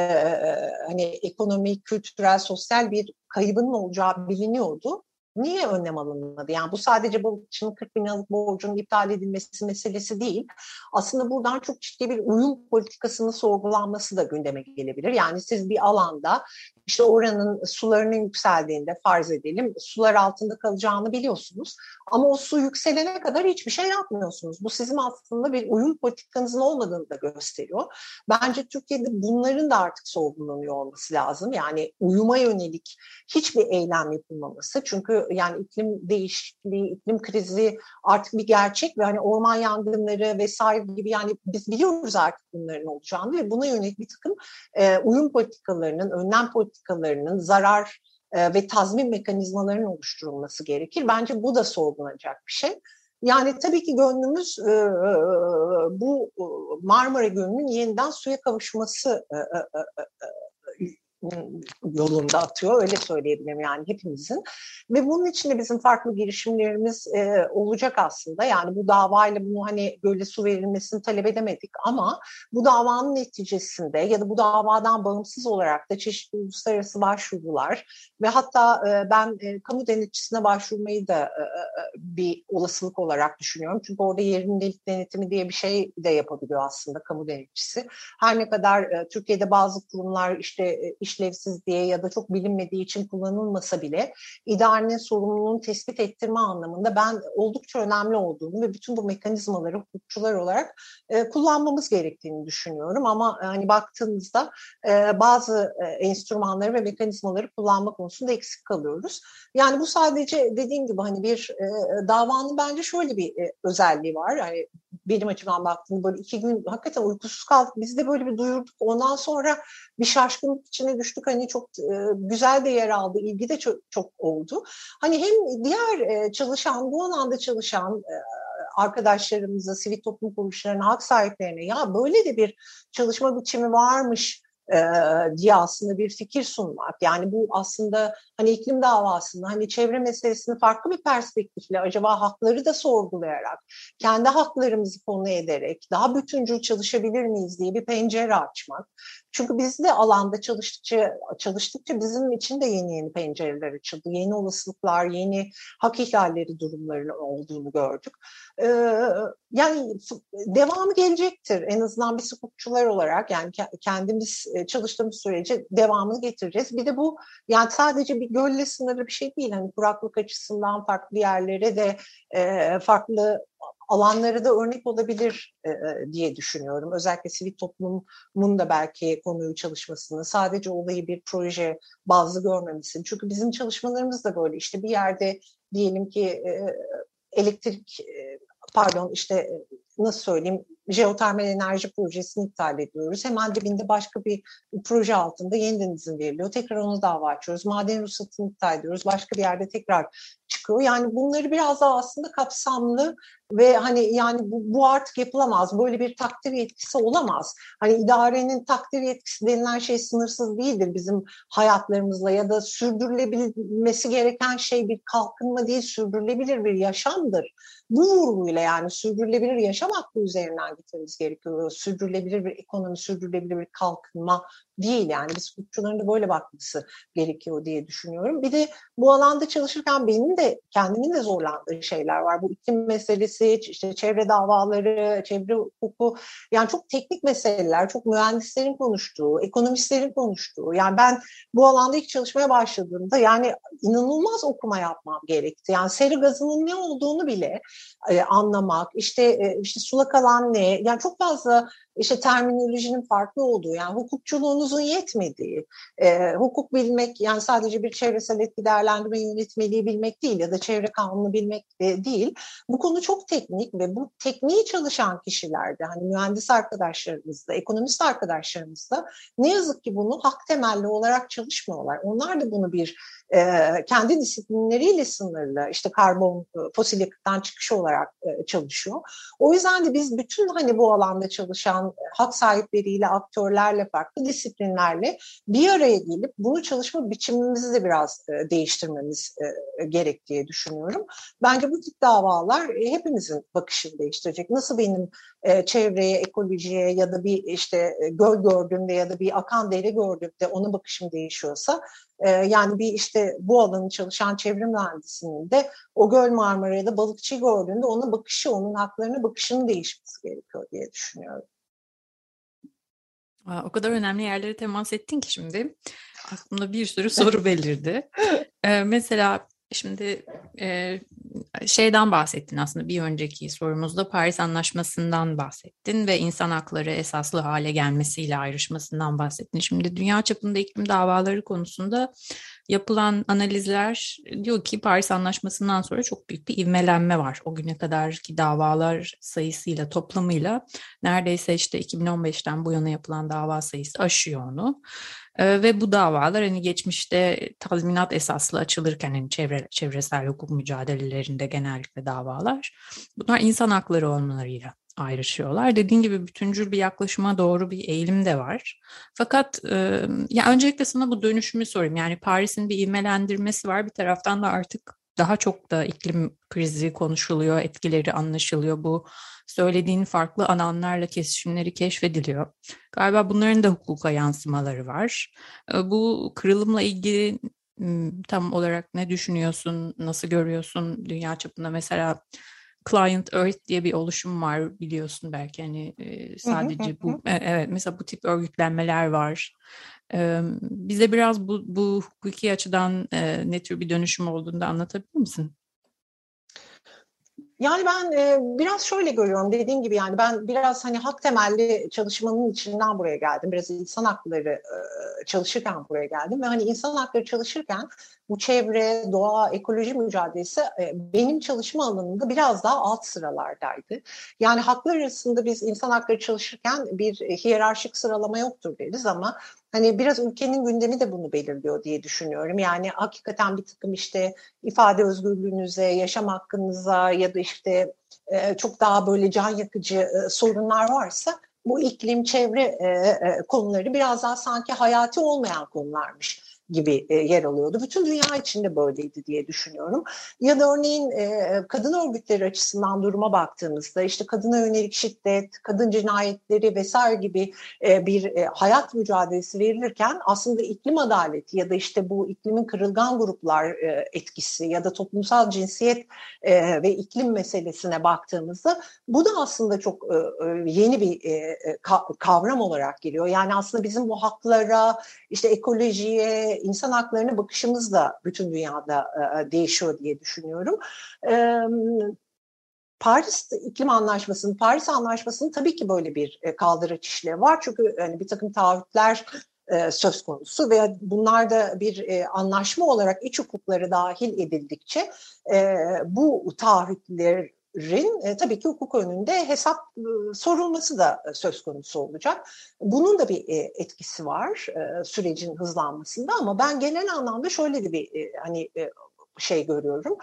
hani ekonomik, kültürel, sosyal bir kaybının olacağı biliniyordu. Niye önlem alınmadı? Yani bu sadece balıkçının 40 bin liralık borcunun iptal edilmesi meselesi değil. Aslında buradan çok ciddi bir uyum politikasının sorgulanması da gündeme gelebilir. Yani siz bir alanda işte oranın sularının yükseldiğinde farz edelim sular altında kalacağını biliyorsunuz. Ama o su yükselene kadar hiçbir şey yapmıyorsunuz. Bu sizin aslında bir uyum politikanızın olmadığını da gösteriyor. Bence Türkiye'de bunların da artık sorgulanıyor olması lazım. Yani uyuma yönelik hiçbir eylem yapılmaması. Çünkü yani iklim değişikliği, iklim krizi artık bir gerçek ve hani orman yangınları vesaire gibi yani biz biliyoruz artık bunların olacağını ve buna yönelik bir takım e, uyum politikalarının, önlem politikalarının zarar e, ve tazmin mekanizmalarının oluşturulması gerekir. Bence bu da sorgulanacak bir şey. Yani tabii ki gönlümüz e, e, bu Marmara Gölü'nün yeniden suya kavuşması e, e, e, yolunda atıyor. Öyle söyleyebilirim yani hepimizin. Ve bunun için de bizim farklı girişimlerimiz e, olacak aslında. Yani bu davayla bunu hani böyle su verilmesini talep edemedik ama bu davanın neticesinde ya da bu davadan bağımsız olarak da çeşitli uluslararası başvurular ve hatta e, ben e, kamu denetçisine başvurmayı da e, bir olasılık olarak düşünüyorum. Çünkü orada yerindelik denetimi diye bir şey de yapabiliyor aslında kamu denetçisi. Her ne kadar e, Türkiye'de bazı kurumlar işte e, işlevsiz diye ya da çok bilinmediği için kullanılmasa bile idarenin sorumluluğunu tespit ettirme anlamında ben oldukça önemli olduğunu ve bütün bu mekanizmaları hukukçular olarak e, kullanmamız gerektiğini düşünüyorum. Ama e, hani baktığımızda e, bazı e, enstrümanları ve mekanizmaları kullanma konusunda eksik kalıyoruz. Yani bu sadece dediğim gibi hani bir e, davanın bence şöyle bir e, özelliği var. Yani benim açımdan baktığımda böyle iki gün hakikaten uykusuz kaldık. Biz de böyle bir duyurduk. Ondan sonra bir şaşkınlık içine düştük. Hani çok e, güzel de yer aldı. ilgi de çok, çok oldu. Hani hem diğer e, çalışan, bu alanda çalışan e, arkadaşlarımıza, sivil toplum kuruluşlarına, hak sahiplerine ya böyle de bir çalışma biçimi varmış e, diye aslında bir fikir sunmak. Yani bu aslında hani iklim davasında hani çevre meselesini farklı bir perspektifle acaba hakları da sorgulayarak, kendi haklarımızı konu ederek daha bütüncül çalışabilir miyiz diye bir pencere açmak. Çünkü biz de alanda çalıştıkça çalıştıkça bizim için de yeni yeni pencereler açıldı. Yeni olasılıklar, yeni hak ihlalleri durumlarının olduğunu gördük. Ee, yani devamı gelecektir. En azından biz hukukçular olarak yani kendimiz e, çalıştığımız sürece devamını getireceğiz. Bir de bu yani sadece bir gölle sınırlı bir şey değil. Hani kuraklık açısından farklı yerlere de e, farklı alanları da örnek olabilir e, e, diye düşünüyorum. Özellikle sivil toplumun da belki konuyu çalışmasını, sadece olayı bir proje bazlı görmemesini. Çünkü bizim çalışmalarımız da böyle işte bir yerde diyelim ki e, elektrik e, pardon işte e, nasıl söyleyeyim jeotermal enerji projesini iptal ediyoruz. Hemen dibinde başka bir proje altında yeniden izin veriliyor. Tekrar onu dava açıyoruz. Maden ruhsatını iptal ediyoruz. Başka bir yerde tekrar çıkıyor. Yani bunları biraz daha aslında kapsamlı ve hani yani bu, bu artık yapılamaz. Böyle bir takdir yetkisi olamaz. Hani idarenin takdir yetkisi denilen şey sınırsız değildir bizim hayatlarımızla ya da sürdürülebilmesi gereken şey bir kalkınma değil, sürdürülebilir bir yaşamdır. Bu vurguyla yani sürdürülebilir yaşam hakkı üzerinden gitmemiz gerekiyor. Sürdürülebilir bir ekonomi, sürdürülebilir bir kalkınma değil yani biz hukukçuların da böyle bakması gerekiyor diye düşünüyorum. Bir de bu alanda çalışırken benim de kendimin de zorlandığı şeyler var. Bu iklim meselesi, işte çevre davaları, çevre hukuku yani çok teknik meseleler, çok mühendislerin konuştuğu, ekonomistlerin konuştuğu. Yani ben bu alanda ilk çalışmaya başladığımda yani inanılmaz okuma yapmam gerekti. Yani seri gazının ne olduğunu bile e, anlamak, işte e, işte sulak alan ne? Yani çok fazla işte terminolojinin farklı olduğu yani hukukçuluğunuzun yetmediği, e, hukuk bilmek yani sadece bir çevresel etki değerlendirme yönetmeliği bilmek değil ya da çevre kanunu bilmek de değil. Bu konu çok teknik ve bu tekniği çalışan kişilerde hani mühendis arkadaşlarımızda, ekonomist arkadaşlarımızda ne yazık ki bunu hak temelli olarak çalışmıyorlar. Onlar da bunu bir e, kendi disiplinleriyle sınırlı işte karbon e, fosil yakıttan çıkış olarak e, çalışıyor. O yüzden de biz bütün hani bu alanda çalışan hak sahipleriyle, aktörlerle, farklı disiplinlerle bir araya gelip bunu çalışma biçimimizi de biraz e, değiştirmemiz e, gerek diye düşünüyorum. Bence bu tip davalar e, hepimizin bakışını değiştirecek. Nasıl benim çevreye, ekolojiye ya da bir işte göl gördüğümde ya da bir akan dere gördüğümde onun bakışım değişiyorsa yani bir işte bu alanı çalışan çevre mühendisinin de o göl Marmara'da balıkçı gördüğünde ona bakışı, onun haklarına bakışının değişmesi gerekiyor diye düşünüyorum. O kadar önemli yerlere temas ettin ki şimdi aklımda bir sürü soru belirdi. ee, mesela şimdi e, şeyden bahsettin aslında bir önceki sorumuzda Paris Anlaşması'ndan bahsettin ve insan hakları esaslı hale gelmesiyle ayrışmasından bahsettin. Şimdi dünya çapında iklim davaları konusunda yapılan analizler diyor ki Paris Anlaşması'ndan sonra çok büyük bir ivmelenme var. O güne kadarki davalar sayısıyla toplamıyla neredeyse işte 2015'ten bu yana yapılan dava sayısı aşıyor onu. E, ve bu davalar hani geçmişte tazminat esaslı açılırken hani çevre, çevresel hukuk mücadelelerinde genellikle davalar bunlar insan hakları olmalarıyla ayrışıyorlar. Dediğin gibi bütüncül bir yaklaşıma doğru bir eğilim de var. Fakat e, ya öncelikle sana bu dönüşümü sorayım. Yani Paris'in bir ivmelendirmesi var. Bir taraftan da artık daha çok da iklim krizi konuşuluyor, etkileri anlaşılıyor. Bu söylediğin farklı alanlarla kesişimleri keşfediliyor. Galiba bunların da hukuka yansımaları var. Bu kırılımla ilgili tam olarak ne düşünüyorsun, nasıl görüyorsun dünya çapında mesela Client Earth diye bir oluşum var biliyorsun belki hani sadece bu evet mesela bu tip örgütlenmeler var. Bize biraz bu bu hukuki açıdan ne tür bir dönüşüm olduğunu da anlatabilir misin? Yani ben biraz şöyle görüyorum dediğim gibi yani ben biraz hani hak temelli çalışmanın içinden buraya geldim. Biraz insan hakları çalışırken buraya geldim ve hani insan hakları çalışırken bu çevre, doğa, ekoloji mücadelesi benim çalışma alanında biraz daha alt sıralardaydı. Yani haklar arasında biz insan hakları çalışırken bir hiyerarşik sıralama yoktur deriz ama hani biraz ülkenin gündemi de bunu belirliyor diye düşünüyorum. Yani hakikaten bir takım işte ifade özgürlüğünüze, yaşam hakkınıza ya da işte e, çok daha böyle can yakıcı sorunlar varsa bu iklim, çevre konuları biraz daha sanki hayati olmayan konularmış gibi e, yer alıyordu. Bütün dünya içinde böyleydi diye düşünüyorum. Ya da örneğin e, kadın örgütleri açısından duruma baktığımızda işte kadına yönelik şiddet, kadın cinayetleri vesaire gibi e, bir hayat mücadelesi verilirken aslında iklim adaleti ya da işte bu iklimin kırılgan gruplar etkisi ya da toplumsal cinsiyet ve iklim meselesine baktığımızda bu da aslında çok yeni bir kavram olarak geliyor. Yani aslında bizim bu haklara, işte ekolojiye, insan haklarına bakışımız da bütün dünyada e, değişiyor diye düşünüyorum. E, Paris İklim Anlaşması'nın, Paris Anlaşması'nın tabii ki böyle bir e, kaldıraç işlevi var. Çünkü hani bir takım taahhütler e, söz konusu ve bunlar da bir e, anlaşma olarak iç hukukları dahil edildikçe e, bu taahhütler rin e, tabii ki hukuk önünde hesap e, sorulması da e, söz konusu olacak. Bunun da bir e, etkisi var e, sürecin hızlanmasında ama ben genel anlamda şöyle de bir e, hani e, şey görüyorum.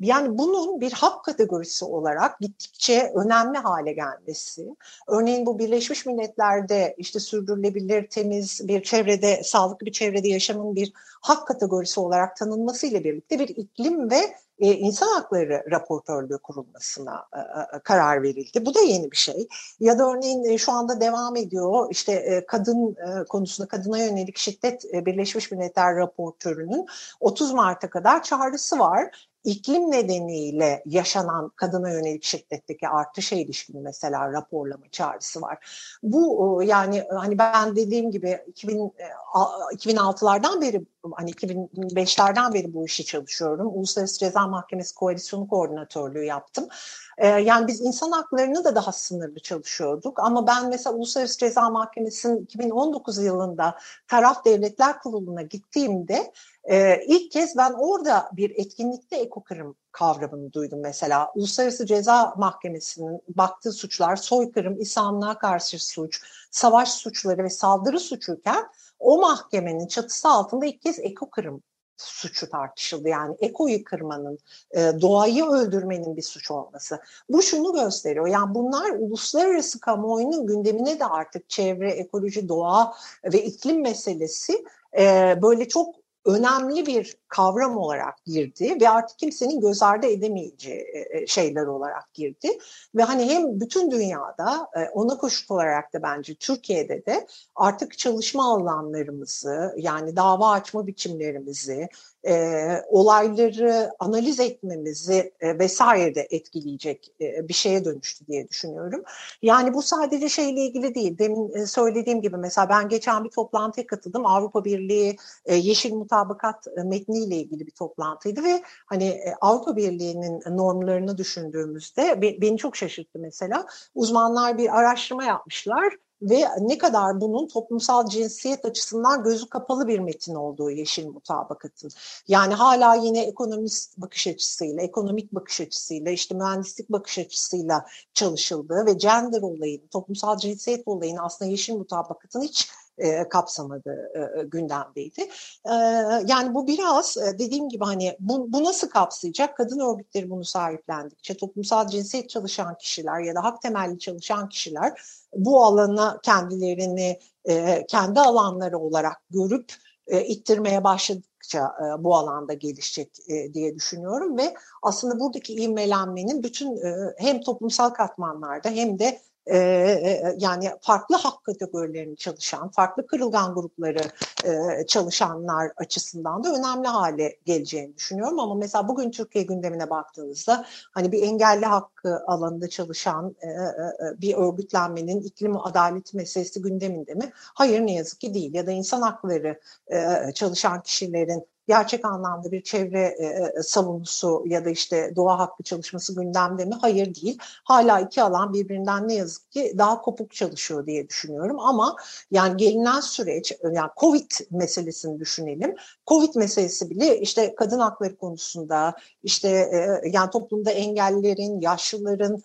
Yani bunun bir hak kategorisi olarak gittikçe önemli hale gelmesi. Örneğin bu Birleşmiş Milletler'de işte sürdürülebilir, temiz bir çevrede, sağlıklı bir çevrede yaşamın bir hak kategorisi olarak tanınmasıyla birlikte bir iklim ve e, insan hakları raportörlüğü kurulmasına e, e, karar verildi. Bu da yeni bir şey. Ya da örneğin e, şu anda devam ediyor işte e, kadın e, konusunda kadına yönelik şiddet e, Birleşmiş Milletler raportörünün 30 Mart'a kadar çağrısı var iklim nedeniyle yaşanan kadına yönelik şiddetteki artışa ilişkin mesela raporlama çağrısı var. Bu yani hani ben dediğim gibi 2000, 2006'lardan e, beri hani 2005'lerden beri bu işi çalışıyorum. Uluslararası Ceza Mahkemesi Koalisyonu Koordinatörlüğü yaptım. Yani biz insan haklarını da daha sınırlı çalışıyorduk. Ama ben mesela Uluslararası Ceza Mahkemesi'nin 2019 yılında Taraf Devletler Kurulu'na gittiğimde e, ilk kez ben orada bir etkinlikte ekokırım kavramını duydum mesela. Uluslararası Ceza Mahkemesi'nin baktığı suçlar soykırım, insanlığa karşı suç, savaş suçları ve saldırı suçuyken o mahkemenin çatısı altında ilk kez ekokırım suçu tartışıldı. Yani ekoyu kırmanın, e, doğayı öldürmenin bir suç olması. Bu şunu gösteriyor. Yani bunlar uluslararası kamuoyunun gündemine de artık çevre, ekoloji, doğa ve iklim meselesi e, böyle çok önemli bir kavram olarak girdi ve artık kimsenin göz ardı edemeyeceği e, e, şeyler olarak girdi. Ve hani hem bütün dünyada e, ona koşut olarak da bence Türkiye'de de artık çalışma alanlarımızı yani dava açma biçimlerimizi, e, olayları analiz etmemizi e, vesaire de etkileyecek e, bir şeye dönüştü diye düşünüyorum. Yani bu sadece şeyle ilgili değil. Demin e, söylediğim gibi mesela ben geçen bir toplantıya katıldım. Avrupa Birliği e, Yeşil Mutabakat e, metniyle ilgili bir toplantıydı ve hani e, Avrupa Birliği'nin normlarını düşündüğümüzde be, beni çok şaşırttı mesela. Uzmanlar bir araştırma yapmışlar ve ne kadar bunun toplumsal cinsiyet açısından gözü kapalı bir metin olduğu yeşil mutabakatın. Yani hala yine ekonomist bakış açısıyla, ekonomik bakış açısıyla, işte mühendislik bakış açısıyla çalışıldığı ve gender olayını, toplumsal cinsiyet olayını aslında yeşil mutabakatın hiç e, kapsamadığı e, gündemdeydi. E, yani bu biraz e, dediğim gibi hani bu, bu nasıl kapsayacak? Kadın örgütleri bunu sahiplendikçe toplumsal cinsiyet çalışan kişiler ya da hak temelli çalışan kişiler bu alana kendilerini e, kendi alanları olarak görüp e, ittirmeye başladıkça e, bu alanda gelişecek e, diye düşünüyorum ve aslında buradaki ivmelenmenin bütün e, hem toplumsal katmanlarda hem de e, yani farklı hak kategorilerini çalışan, farklı kırılgan grupları e, çalışanlar açısından da önemli hale geleceğini düşünüyorum. Ama mesela bugün Türkiye gündemine baktığınızda hani bir engelli hakkı alanında çalışan e, e, bir örgütlenmenin iklim adalet meselesi gündeminde mi? Hayır ne yazık ki değil. Ya da insan hakları e, çalışan kişilerin gerçek anlamda bir çevre e, e, savunusu ya da işte doğa hakkı çalışması gündemde mi? Hayır değil. Hala iki alan birbirinden ne yazık ki daha kopuk çalışıyor diye düşünüyorum ama yani gelinen süreç yani Covid meselesini düşünelim. Covid meselesi bile işte kadın hakları konusunda işte e, yani toplumda engellilerin, yaşlıların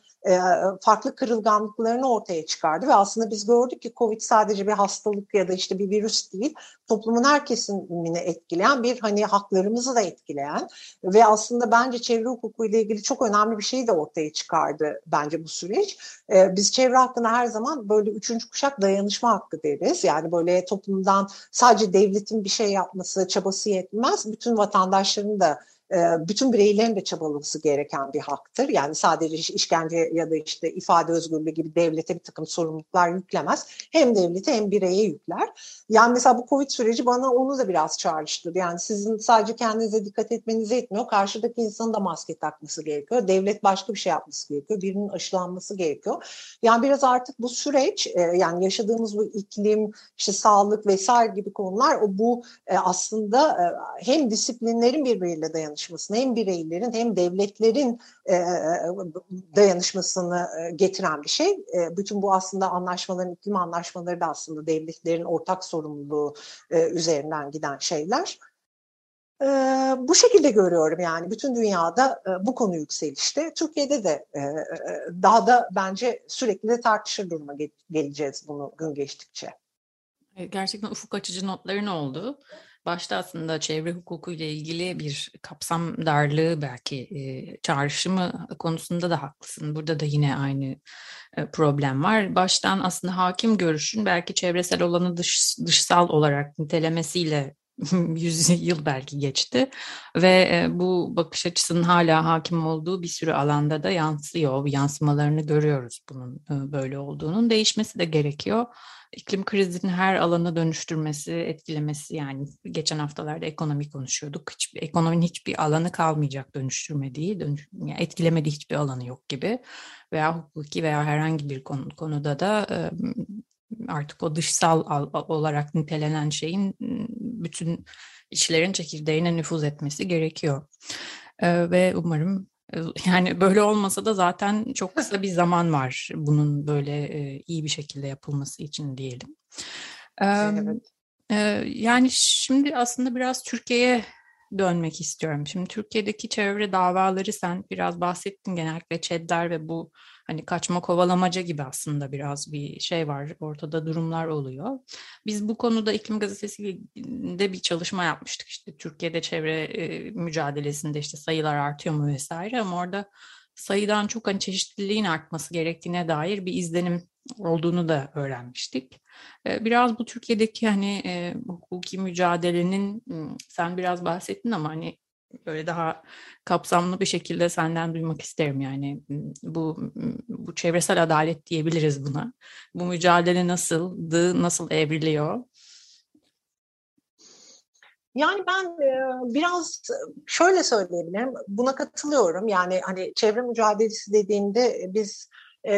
farklı kırılganlıklarını ortaya çıkardı ve aslında biz gördük ki Covid sadece bir hastalık ya da işte bir virüs değil, toplumun her kesimini etkileyen bir hani haklarımızı da etkileyen ve aslında bence çevre hukuku ile ilgili çok önemli bir şey de ortaya çıkardı bence bu süreç. E, biz çevre hakkında her zaman böyle üçüncü kuşak dayanışma hakkı deriz. Yani böyle toplumdan sadece devletin bir şey yapması, çabası yetmez. Bütün vatandaşların da bütün bireylerin de çabalaması gereken bir haktır. Yani sadece işkence ya da işte ifade özgürlüğü gibi devlete bir takım sorumluluklar yüklemez. Hem devlete hem bireye yükler. Yani mesela bu Covid süreci bana onu da biraz çağrıştırdı. Yani sizin sadece kendinize dikkat etmenize yetmiyor. Karşıdaki insanın da maske takması gerekiyor. Devlet başka bir şey yapması gerekiyor. Birinin aşılanması gerekiyor. Yani biraz artık bu süreç yani yaşadığımız bu iklim, işte sağlık vesaire gibi konular o bu aslında hem disiplinlerin birbiriyle dayanışması dayanışmasını hem bireylerin hem devletlerin e, e, dayanışmasını e, getiren bir şey. Bütün bu aslında anlaşmaların, iklim anlaşmaları da aslında devletlerin ortak sorumluluğu üzerinden giden şeyler. E, bu şekilde görüyorum yani bütün dünyada e, bu konu yükselişte. Türkiye'de de e, daha da bence sürekli de tartışır duruma geleceğiz bunu gün geçtikçe. Gerçekten ufuk açıcı notların oldu. Başta aslında çevre hukuku ile ilgili bir kapsam darlığı belki e, çağrışımı konusunda da haklısın. Burada da yine aynı e, problem var. Baştan aslında hakim görüşün belki çevresel olanı dış, dışsal olarak nitelemesiyle yüz yıl belki geçti ve bu bakış açısının hala hakim olduğu bir sürü alanda da yansıyor. Yansımalarını görüyoruz bunun böyle olduğunun. Değişmesi de gerekiyor iklim krizinin her alana dönüştürmesi, etkilemesi yani geçen haftalarda ekonomi konuşuyorduk. Hiçbir, ekonominin hiçbir alanı kalmayacak dönüştürmediği, dönüş, yani etkilemediği hiçbir alanı yok gibi veya hukuki veya herhangi bir konu, konuda da artık o dışsal olarak nitelenen şeyin bütün işlerin çekirdeğine nüfuz etmesi gerekiyor. Ve umarım yani böyle olmasa da zaten çok kısa bir zaman var bunun böyle iyi bir şekilde yapılması için diyelim. Evet. Yani şimdi aslında biraz Türkiye'ye dönmek istiyorum. Şimdi Türkiye'deki çevre davaları sen biraz bahsettin genellikle ÇED'ler ve bu hani kaçma kovalamaca gibi aslında biraz bir şey var. Ortada durumlar oluyor. Biz bu konuda İklim Gazetesi'nde bir çalışma yapmıştık. İşte Türkiye'de çevre e, mücadelesinde işte sayılar artıyor mu vesaire ama orada sayıdan çok hani çeşitliliğin artması gerektiğine dair bir izlenim olduğunu da öğrenmiştik. Biraz bu Türkiye'deki hani e, hukuki mücadelenin sen biraz bahsettin ama hani böyle daha kapsamlı bir şekilde senden duymak isterim yani bu bu çevresel adalet diyebiliriz buna. Bu mücadele nasıldı, nasıl evriliyor? Yani ben biraz şöyle söyleyebilirim. Buna katılıyorum. Yani hani çevre mücadelesi dediğinde biz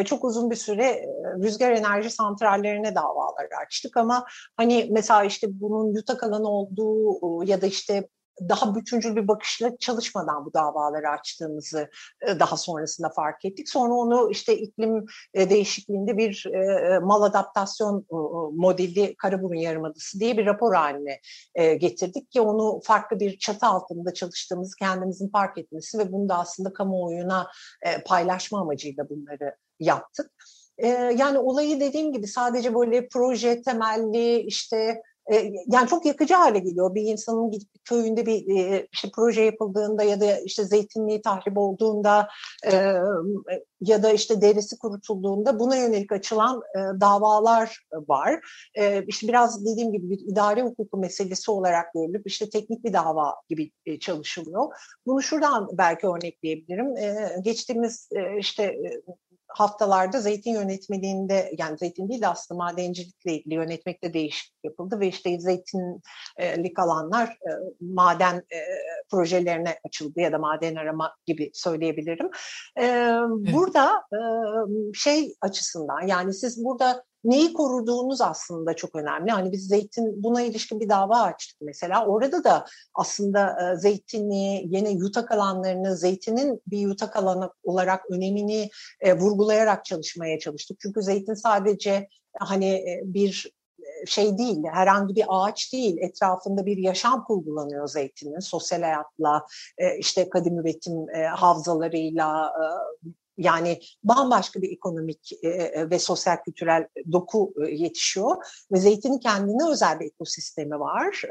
çok uzun bir süre rüzgar enerji santrallerine davalar açtık ama hani mesela işte bunun yutak alanı olduğu ya da işte daha bütüncül bir bakışla çalışmadan bu davaları açtığımızı e, daha sonrasında fark ettik. Sonra onu işte iklim e, değişikliğinde bir e, mal adaptasyon modeli Karaburun Yarımadası diye bir rapor haline getirdik ki onu farklı bir çatı altında çalıştığımızı kendimizin fark etmesi ve bunu da aslında kamuoyuna paylaşma amacıyla bunları yaptık. yani olayı dediğim gibi sadece böyle proje temelli işte yani çok yakıcı hale geliyor. Bir insanın gidip köyünde bir e, işte proje yapıldığında ya da işte zeytinliği tahrip olduğunda e, ya da işte derisi kurutulduğunda buna yönelik açılan davalar var. İşte biraz dediğim gibi bir idare hukuku meselesi olarak görülüp işte teknik bir dava gibi çalışılıyor. Bunu şuradan belki örnekleyebilirim. Geçtiğimiz işte haftalarda zeytin yönetmeliğinde yani zeytin değil de aslında madencilikle ilgili yönetmekte değişiklik yapıldı ve işte zeytinlik alanlar e, maden e, projelerine açıldı ya da maden arama gibi söyleyebilirim. E, burada şey açısından yani siz burada neyi koruduğunuz aslında çok önemli. Hani biz zeytin buna ilişkin bir dava açtık mesela. Orada da aslında e, zeytini, yine yutak alanlarını, zeytinin bir yutak alanı olarak önemini e, vurgulayarak çalışmaya çalıştık. Çünkü zeytin sadece hani e, bir e, şey değil, herhangi bir ağaç değil, etrafında bir yaşam kurgulanıyor zeytinin, sosyal hayatla, işte kadim üretim havzalarıyla, yani bambaşka bir ekonomik e, e, ve sosyal kültürel doku e, yetişiyor. Ve zeytinin kendine özel bir ekosistemi var.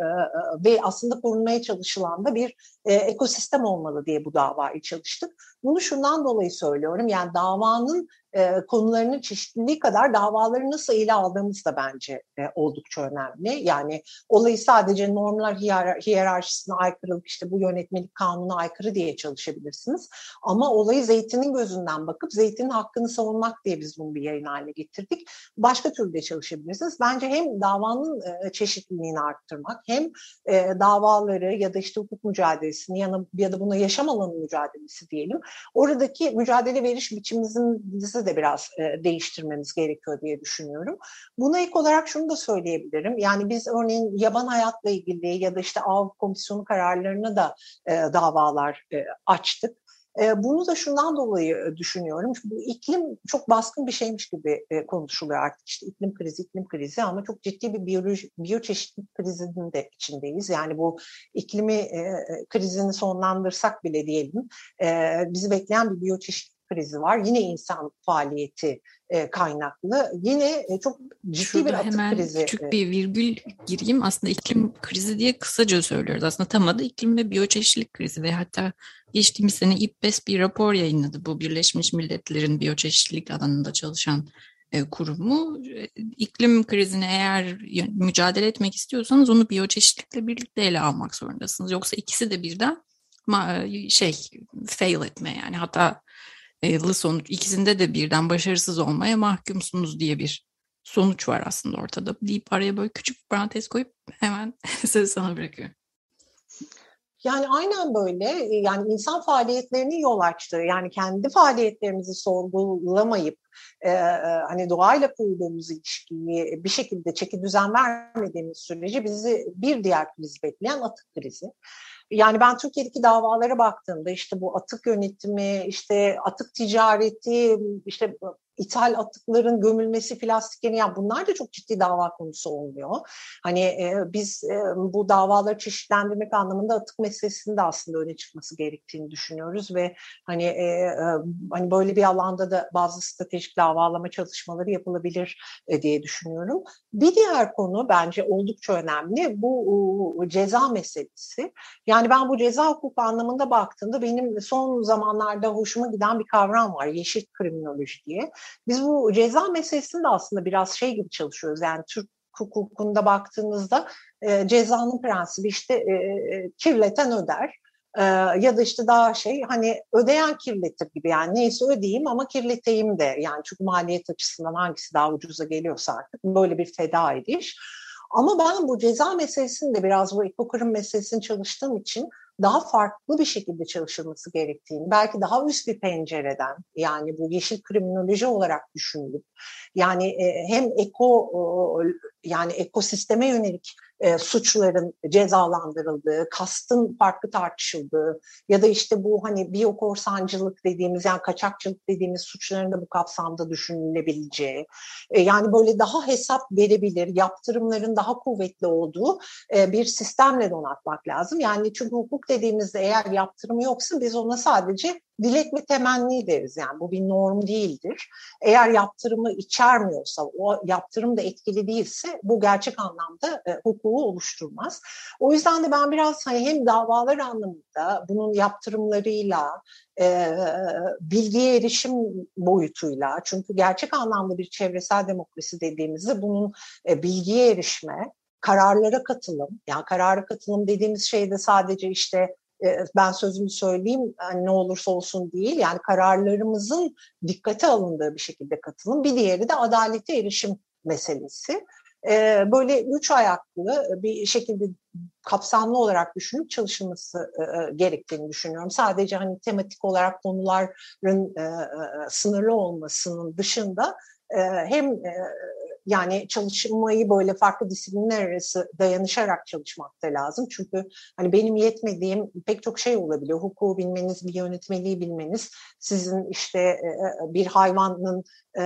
Ve aslında korunmaya çalışılan da bir ekosistem olmalı diye bu davayı çalıştık. Bunu şundan dolayı söylüyorum. Yani davanın e, konularının çeşitliliği kadar davaları nasıl ele aldığımız da bence e, oldukça önemli. Yani olayı sadece normlar hiyer hiyerarşisine aykırılık işte bu yönetmelik kanuna aykırı diye çalışabilirsiniz. Ama olayı zeytinin gözünden bakıp zeytinin hakkını savunmak diye biz bunu bir yayın haline getirdik. Başka türlü de çalışabilirsiniz. Bence hem davanın e, çeşitliliğini arttırmak hem e, davaları ya da işte hukuk mücadelesini ya da, ya da buna yaşam alanı mücadelesi diyelim. Oradaki mücadele veriş biçimimizin bizi de biraz e, değiştirmemiz gerekiyor diye düşünüyorum. Buna ek olarak şunu da söyleyebilirim. Yani biz örneğin yaban hayatla ilgili ya da işte av komisyonu kararlarına da e, davalar e, açtık. E, bunu da şundan dolayı e, düşünüyorum. Çünkü iklim çok baskın bir şeymiş gibi e, konuşuluyor artık. İşte iklim krizi, iklim krizi ama çok ciddi bir biyoloji, biyoçeşitlilik krizinin de içindeyiz. Yani bu iklimi krizini sonlandırsak bile diyelim bizi bekleyen bir biyoçeşitlilik krizi var. Yine insan faaliyeti e, kaynaklı. Yine e, çok ciddi Şurada bir atık hemen krizi. küçük e, bir virgül gireyim. Aslında iklim krizi diye kısaca söylüyoruz. Aslında tam adı iklim ve biyoçeşitlilik krizi ve hatta geçtiğimiz sene İPBES bir rapor yayınladı. Bu Birleşmiş Milletler'in biyoçeşitlilik alanında çalışan kurumu. iklim krizine eğer mücadele etmek istiyorsanız onu biyoçeşitlikle birlikte ele almak zorundasınız. Yoksa ikisi de birden şey fail etme yani hatta yılı sonuç ikisinde de birden başarısız olmaya mahkumsunuz diye bir sonuç var aslında ortada deyip araya böyle küçük bir parantez koyup hemen sözü sana bırakıyorum. Yani aynen böyle yani insan faaliyetlerini yol açtı. Yani kendi faaliyetlerimizi sorgulamayıp e, hani doğayla kurduğumuz ilişkiyi bir şekilde çeki düzen vermediğimiz sürece bizi bir diğer kriz bekleyen atık krizi. Yani ben Türkiye'deki davalara baktığımda işte bu atık yönetimi, işte atık ticareti, işte ithal atıkların gömülmesi, plastiklerin yani bunlar da çok ciddi dava konusu olmuyor. Hani e, biz e, bu davaları çeşitlendirmek anlamında atık meselesinin de aslında öne çıkması gerektiğini düşünüyoruz ve hani e, e, hani böyle bir alanda da bazı stratejik davalama çalışmaları yapılabilir e, diye düşünüyorum. Bir diğer konu bence oldukça önemli bu o, ceza meselesi. Yani ben bu ceza hukuku anlamında baktığımda benim son zamanlarda hoşuma giden bir kavram var yeşil kriminoloji diye. Biz bu ceza meselesini de aslında biraz şey gibi çalışıyoruz. Yani Türk hukukunda baktığınızda e, cezanın prensibi işte e, e, kirleten öder. E, ya da işte daha şey hani ödeyen kirletir gibi yani neyse ödeyeyim ama kirleteyim de yani çünkü maliyet açısından hangisi daha ucuza geliyorsa artık böyle bir feda ediş. Ama ben bu ceza meselesini de biraz bu ekokırım meselesini çalıştığım için daha farklı bir şekilde çalışılması gerektiğini, belki daha üst bir pencereden yani bu yeşil kriminoloji olarak düşünülüp yani e, hem eko yani ekosisteme yönelik e, suçların cezalandırıldığı, kastın farklı tartışıldığı ya da işte bu hani biyokorsancılık dediğimiz yani kaçakçılık dediğimiz suçların da bu kapsamda düşünülebileceği e, yani böyle daha hesap verebilir, yaptırımların daha kuvvetli olduğu e, bir sistemle donatmak lazım. Yani çünkü hukuk dediğimizde eğer yaptırım yoksa biz ona sadece dilek ve temenni deriz. Yani bu bir norm değildir. Eğer yaptırımı içermiyorsa, o yaptırım da etkili değilse bu gerçek anlamda e, hukuku oluşturmaz. O yüzden de ben biraz hani hem davalar anlamında bunun yaptırımlarıyla, e, bilgiye erişim boyutuyla çünkü gerçek anlamda bir çevresel demokrasi dediğimizde bunun e, bilgiye erişme, kararlara katılım, yani karara katılım dediğimiz şey de sadece işte ben sözümü söyleyeyim yani ne olursa olsun değil yani kararlarımızın dikkate alındığı bir şekilde katılım. Bir diğeri de adalete erişim meselesi. Böyle üç ayaklı bir şekilde kapsamlı olarak düşünüp çalışılması gerektiğini düşünüyorum. Sadece hani tematik olarak konuların sınırlı olmasının dışında hem yani çalışmayı böyle farklı disiplinler arası dayanışarak çalışmak da lazım. Çünkü hani benim yetmediğim pek çok şey olabiliyor. Hukuku bilmeniz, bir yönetmeliği bilmeniz, sizin işte e, e, bir hayvanın e,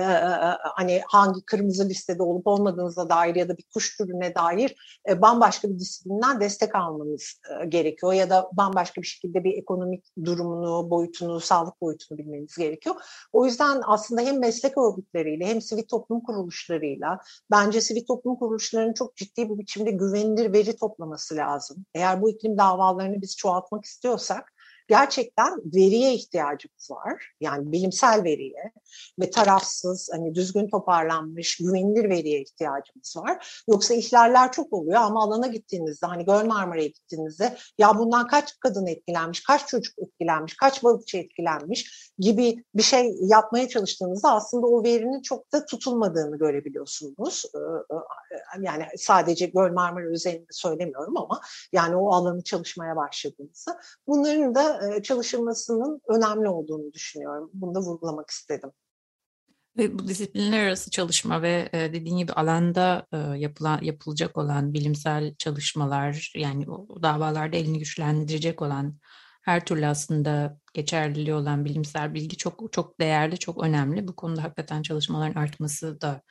hani hangi kırmızı listede olup olmadığınıza dair ya da bir kuş türüne dair bambaşka bir disiplinden destek almanız gerekiyor. Ya da bambaşka bir şekilde bir ekonomik durumunu, boyutunu, sağlık boyutunu bilmeniz gerekiyor. O yüzden aslında hem meslek örgütleriyle hem sivil toplum kuruluşlarıyla bence sivil toplum kuruluşlarının çok ciddi bir biçimde güvenilir veri toplaması lazım. Eğer bu iklim davalarını biz çoğaltmak istiyorsak gerçekten veriye ihtiyacımız var. Yani bilimsel veriye ve tarafsız, hani düzgün toparlanmış, güvenilir veriye ihtiyacımız var. Yoksa ihlaller çok oluyor ama alana gittiğinizde, hani Göl Marmara'ya gittiğinizde ya bundan kaç kadın etkilenmiş, kaç çocuk etkilenmiş, kaç balıkçı etkilenmiş gibi bir şey yapmaya çalıştığınızda aslında o verinin çok da tutulmadığını görebiliyorsunuz. Yani sadece Göl Marmara üzerinde söylemiyorum ama yani o alanı çalışmaya başladığınızda bunların da çalışılmasının önemli olduğunu düşünüyorum. Bunu da vurgulamak istedim. Ve bu disiplinler arası çalışma ve dediğin gibi alanda yapılan yapılacak olan bilimsel çalışmalar yani o davalarda elini güçlendirecek olan her türlü aslında geçerliliği olan bilimsel bilgi çok çok değerli, çok önemli. Bu konuda hakikaten çalışmaların artması da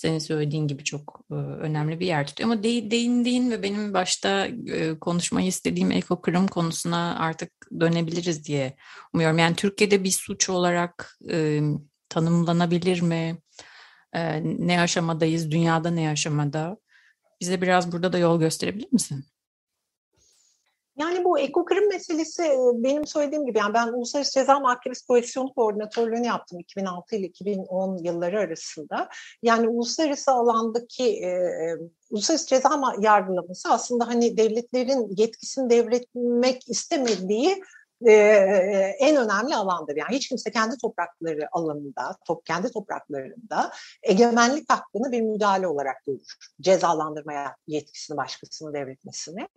senin söylediğin gibi çok e, önemli bir yer tutuyor. Ama de, değindiğin ve benim başta e, konuşmayı istediğim ekokırım konusuna artık dönebiliriz diye umuyorum. Yani Türkiye'de bir suç olarak e, tanımlanabilir mi? E, ne aşamadayız? Dünyada ne aşamada? Bize biraz burada da yol gösterebilir misin? Yani bu ekokrim meselesi e, benim söylediğim gibi yani ben Uluslararası Ceza Mahkemesi Koalisyonu Koordinatörlüğünü yaptım 2006 ile 2010 yılları arasında. Yani uluslararası alandaki e, e, uluslararası ceza yargılaması aslında hani devletlerin yetkisini devretmek istemediği e, en önemli alandır. Yani hiç kimse kendi toprakları alanında, top, kendi topraklarında egemenlik hakkını bir müdahale olarak görür. Cezalandırmaya yetkisini başkasını devretmesini.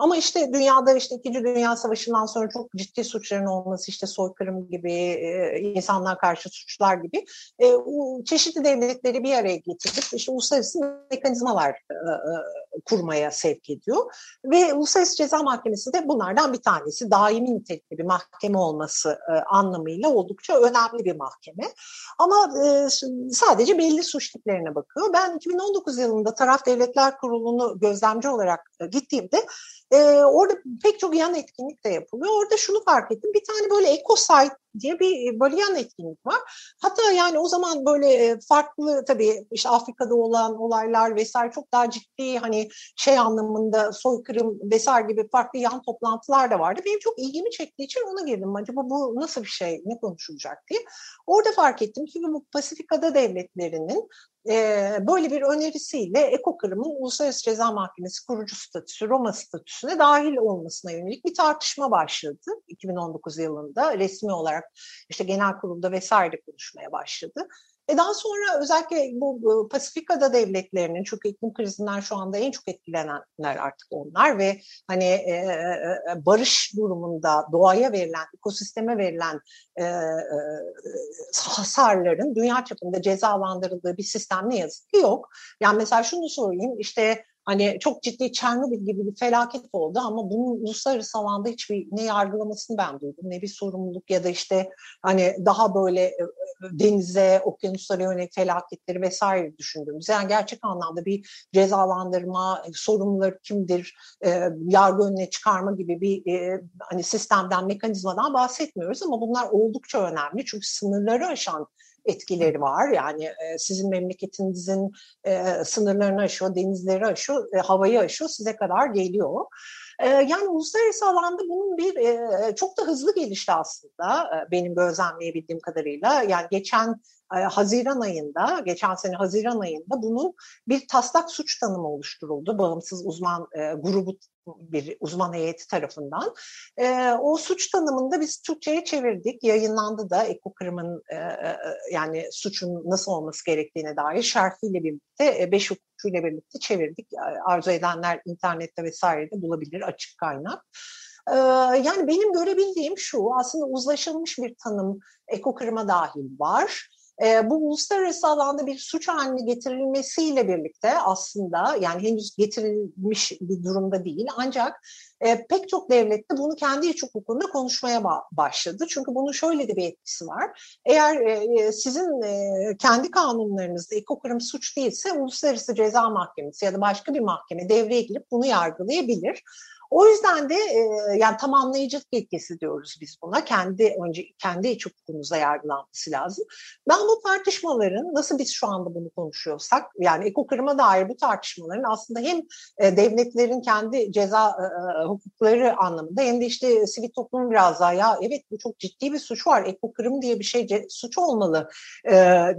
Ama işte dünyada işte İkinci Dünya Savaşı'ndan sonra çok ciddi suçların olması işte soykırım gibi, e, insanlar karşı suçlar gibi e, çeşitli devletleri bir araya getirdik. İşte uluslararası mekanizmalar e, kurmaya sevk ediyor. Ve Uluslararası Ceza Mahkemesi de bunlardan bir tanesi. Daimi nitelikli bir mahkeme olması anlamıyla oldukça önemli bir mahkeme. Ama sadece belli suç tiplerine bakıyor. Ben 2019 yılında Taraf Devletler Kurulu'nu gözlemci olarak gittiğimde e, orada pek çok yan etkinlik de yapılıyor. Orada şunu fark ettim. Bir tane böyle EcoSite diye bir böyle yan etkinlik var. Hatta yani o zaman böyle farklı tabii işte Afrika'da olan olaylar vesaire çok daha ciddi hani şey anlamında soykırım vesaire gibi farklı yan toplantılar da vardı. Benim çok ilgimi çektiği için ona girdim. Acaba bu nasıl bir şey, ne konuşulacak diye. Orada fark ettim ki bu Pasifik Ada devletlerinin e, böyle bir önerisiyle Ekokırım'ın Uluslararası Ceza Mahkemesi kurucu statüsü, Roma statüsüne dahil olmasına yönelik bir tartışma başladı 2019 yılında resmi olarak işte genel kurulda vesaire konuşmaya başladı. E daha sonra özellikle bu Pasifika'da devletlerinin çünkü iklim krizinden şu anda en çok etkilenenler artık onlar ve hani e, e, e barış durumunda doğaya verilen, ekosisteme verilen e, e, hasarların dünya çapında cezalandırıldığı bir sistem ne yazık ki yok. Yani mesela şunu sorayım işte Hani çok ciddi Çernobil gibi bir felaket oldu ama bunun uluslararası alanda hiçbir ne yargılamasını ben duydum ne bir sorumluluk ya da işte hani daha böyle e, denize, okyanuslara yönelik felaketleri vesaire düşündüğümüz yani gerçek anlamda bir cezalandırma, sorumluları kimdir, e, yargı önüne çıkarma gibi bir e, hani sistemden, mekanizmadan bahsetmiyoruz ama bunlar oldukça önemli. Çünkü sınırları aşan etkileri var. Yani e, sizin memleketinizin e, sınırlarını aşıyor, denizleri aşıyor, e, havayı aşıyor, size kadar geliyor. E, yani uluslararası alanda bunun bir e, çok da hızlı gelişti aslında e, benim gözlemleyebildiğim kadarıyla. Yani geçen Haziran ayında, geçen sene Haziran ayında bunun bir taslak suç tanımı oluşturuldu. Bağımsız uzman e, grubu bir uzman heyeti tarafından. E, o suç tanımında biz Türkçe'ye çevirdik. Yayınlandı da Ekokrim'in e, e, yani suçun nasıl olması gerektiğine dair şerhiyle birlikte, e, beş hukukçuyla birlikte çevirdik. Arzu edenler internette vesairede bulabilir açık kaynak. Yani benim görebildiğim şu, aslında uzlaşılmış bir tanım ekokırma dahil var. E, bu uluslararası alanda bir suç haline getirilmesiyle birlikte aslında yani henüz getirilmiş bir durumda değil ancak e, pek çok devlette bunu kendi iç hukukunda konuşmaya ba- başladı. Çünkü bunun şöyle de bir etkisi var. Eğer e, sizin e, kendi kanunlarınızda ekokrim suç değilse Uluslararası Ceza Mahkemesi ya da başka bir mahkeme devreye girip bunu yargılayabilir. O yüzden de e, yani tamamlayıcılık ilkesi diyoruz biz buna. Kendi önce kendi iç hukukumuzda yargılanması lazım. Ben bu tartışmaların nasıl biz şu anda bunu konuşuyorsak yani ekokırıma dair bu tartışmaların aslında hem e, devletlerin kendi ceza e, e hukukları anlamında hem de işte sivil toplumun biraz daha ya evet bu çok ciddi bir suç var. Ekokırım diye bir şey suç olmalı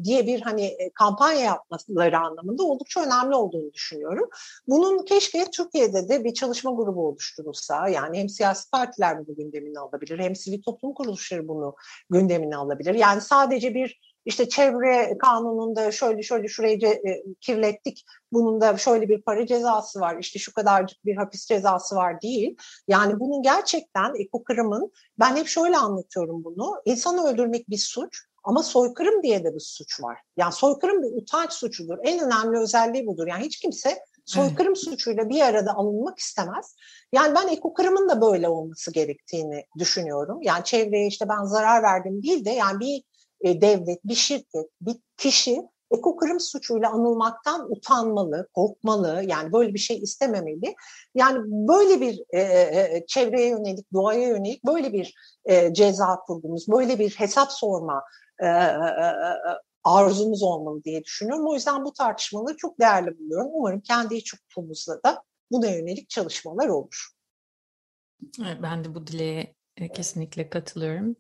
diye bir hani kampanya yapmaları anlamında oldukça önemli olduğunu düşünüyorum. Bunun keşke Türkiye'de de bir çalışma grubu olur oluşturulsa yani hem siyasi partiler bunu gündemine alabilir hem sivil toplum kuruluşları bunu gündemine alabilir. Yani sadece bir işte çevre kanununda şöyle şöyle şurayı e, kirlettik. Bunun da şöyle bir para cezası var. işte şu kadarcık bir hapis cezası var değil. Yani bunun gerçekten ekokırımın ben hep şöyle anlatıyorum bunu. İnsanı öldürmek bir suç ama soykırım diye de bir suç var. Yani soykırım bir utanç suçudur. En önemli özelliği budur. Yani hiç kimse soykırım evet. suçuyla bir arada alınmak istemez. Yani ben ekokırımın da böyle olması gerektiğini düşünüyorum. Yani çevreye işte ben zarar verdim değil de yani bir e, devlet, bir şirket, bir kişi ekokırım suçuyla anılmaktan utanmalı, korkmalı. Yani böyle bir şey istememeli. Yani böyle bir e, e, çevreye yönelik, doğaya yönelik böyle bir e, ceza kurgumuz, böyle bir hesap sorma e, e, e, arzumuz olmalı diye düşünüyorum. O yüzden bu tartışmaları çok değerli buluyorum. Umarım kendi iç hukukumuzda da buna yönelik çalışmalar olur. Ben de bu dileğe e, kesinlikle katılıyorum.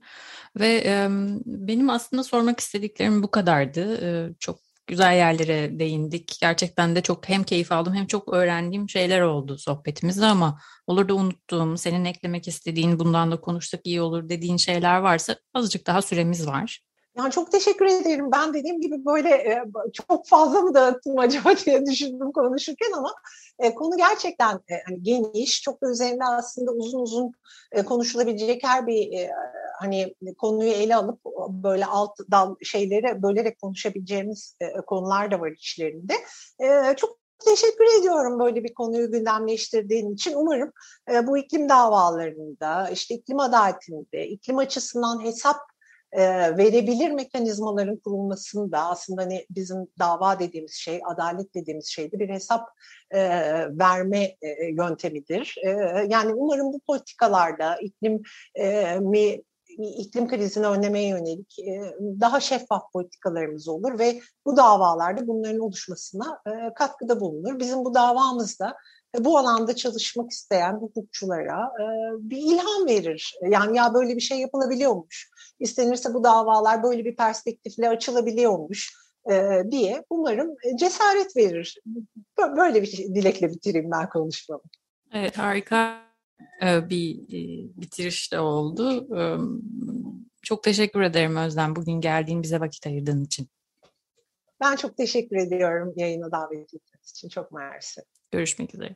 Ve e, benim aslında sormak istediklerim bu kadardı. E, çok güzel yerlere değindik. Gerçekten de çok hem keyif aldım hem çok öğrendiğim şeyler oldu sohbetimizde ama olur da unuttuğum, senin eklemek istediğin, bundan da konuşsak iyi olur dediğin şeyler varsa azıcık daha süremiz var. Yani çok teşekkür ederim. Ben dediğim gibi böyle e, çok fazla mı dağıttım acaba diye düşündüm konuşurken ama e, konu gerçekten e, hani geniş. Çok da üzerinde aslında uzun uzun e, konuşulabilecek her bir e, hani konuyu ele alıp böyle alt dal şeyleri bölerek konuşabileceğimiz e, konular da var içlerinde. E, çok teşekkür ediyorum böyle bir konuyu gündemleştirdiğin için. Umarım e, bu iklim davalarında, işte iklim adaletinde, iklim açısından hesap e, verebilir mekanizmaların kurulmasını da aslında hani bizim dava dediğimiz şey, adalet dediğimiz şeyde bir hesap e, verme e, yöntemidir. E, yani umarım bu politikalarda iklim e, mi iklim krizini önlemeye yönelik e, daha şeffaf politikalarımız olur ve bu davalarda bunların oluşmasına e, katkıda bulunur. Bizim bu davamızda bu alanda çalışmak isteyen hukukçulara e, bir ilham verir. Yani ya böyle bir şey yapılabiliyormuş. İstenirse bu davalar böyle bir perspektifle açılabiliyormuş e, diye umarım cesaret verir. Böyle bir şey, dilekle bitireyim ben konuşmamı. Evet harika e, bir bitiriş de oldu. Çok teşekkür ederim Özlem bugün geldiğin bize vakit ayırdığın için. Ben çok teşekkür ediyorum yayına davet ettiğiniz için. Çok mersi. Görüşmek üzere.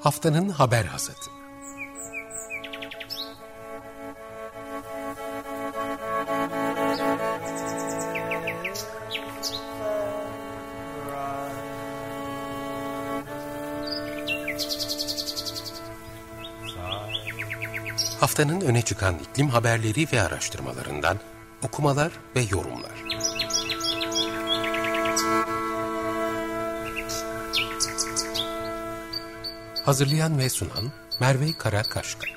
Haftanın haber hazırdı. Haftanın öne çıkan iklim haberleri ve araştırmalarından okumalar ve yorumlar. Hazırlayan ve sunan Merve Karakaşka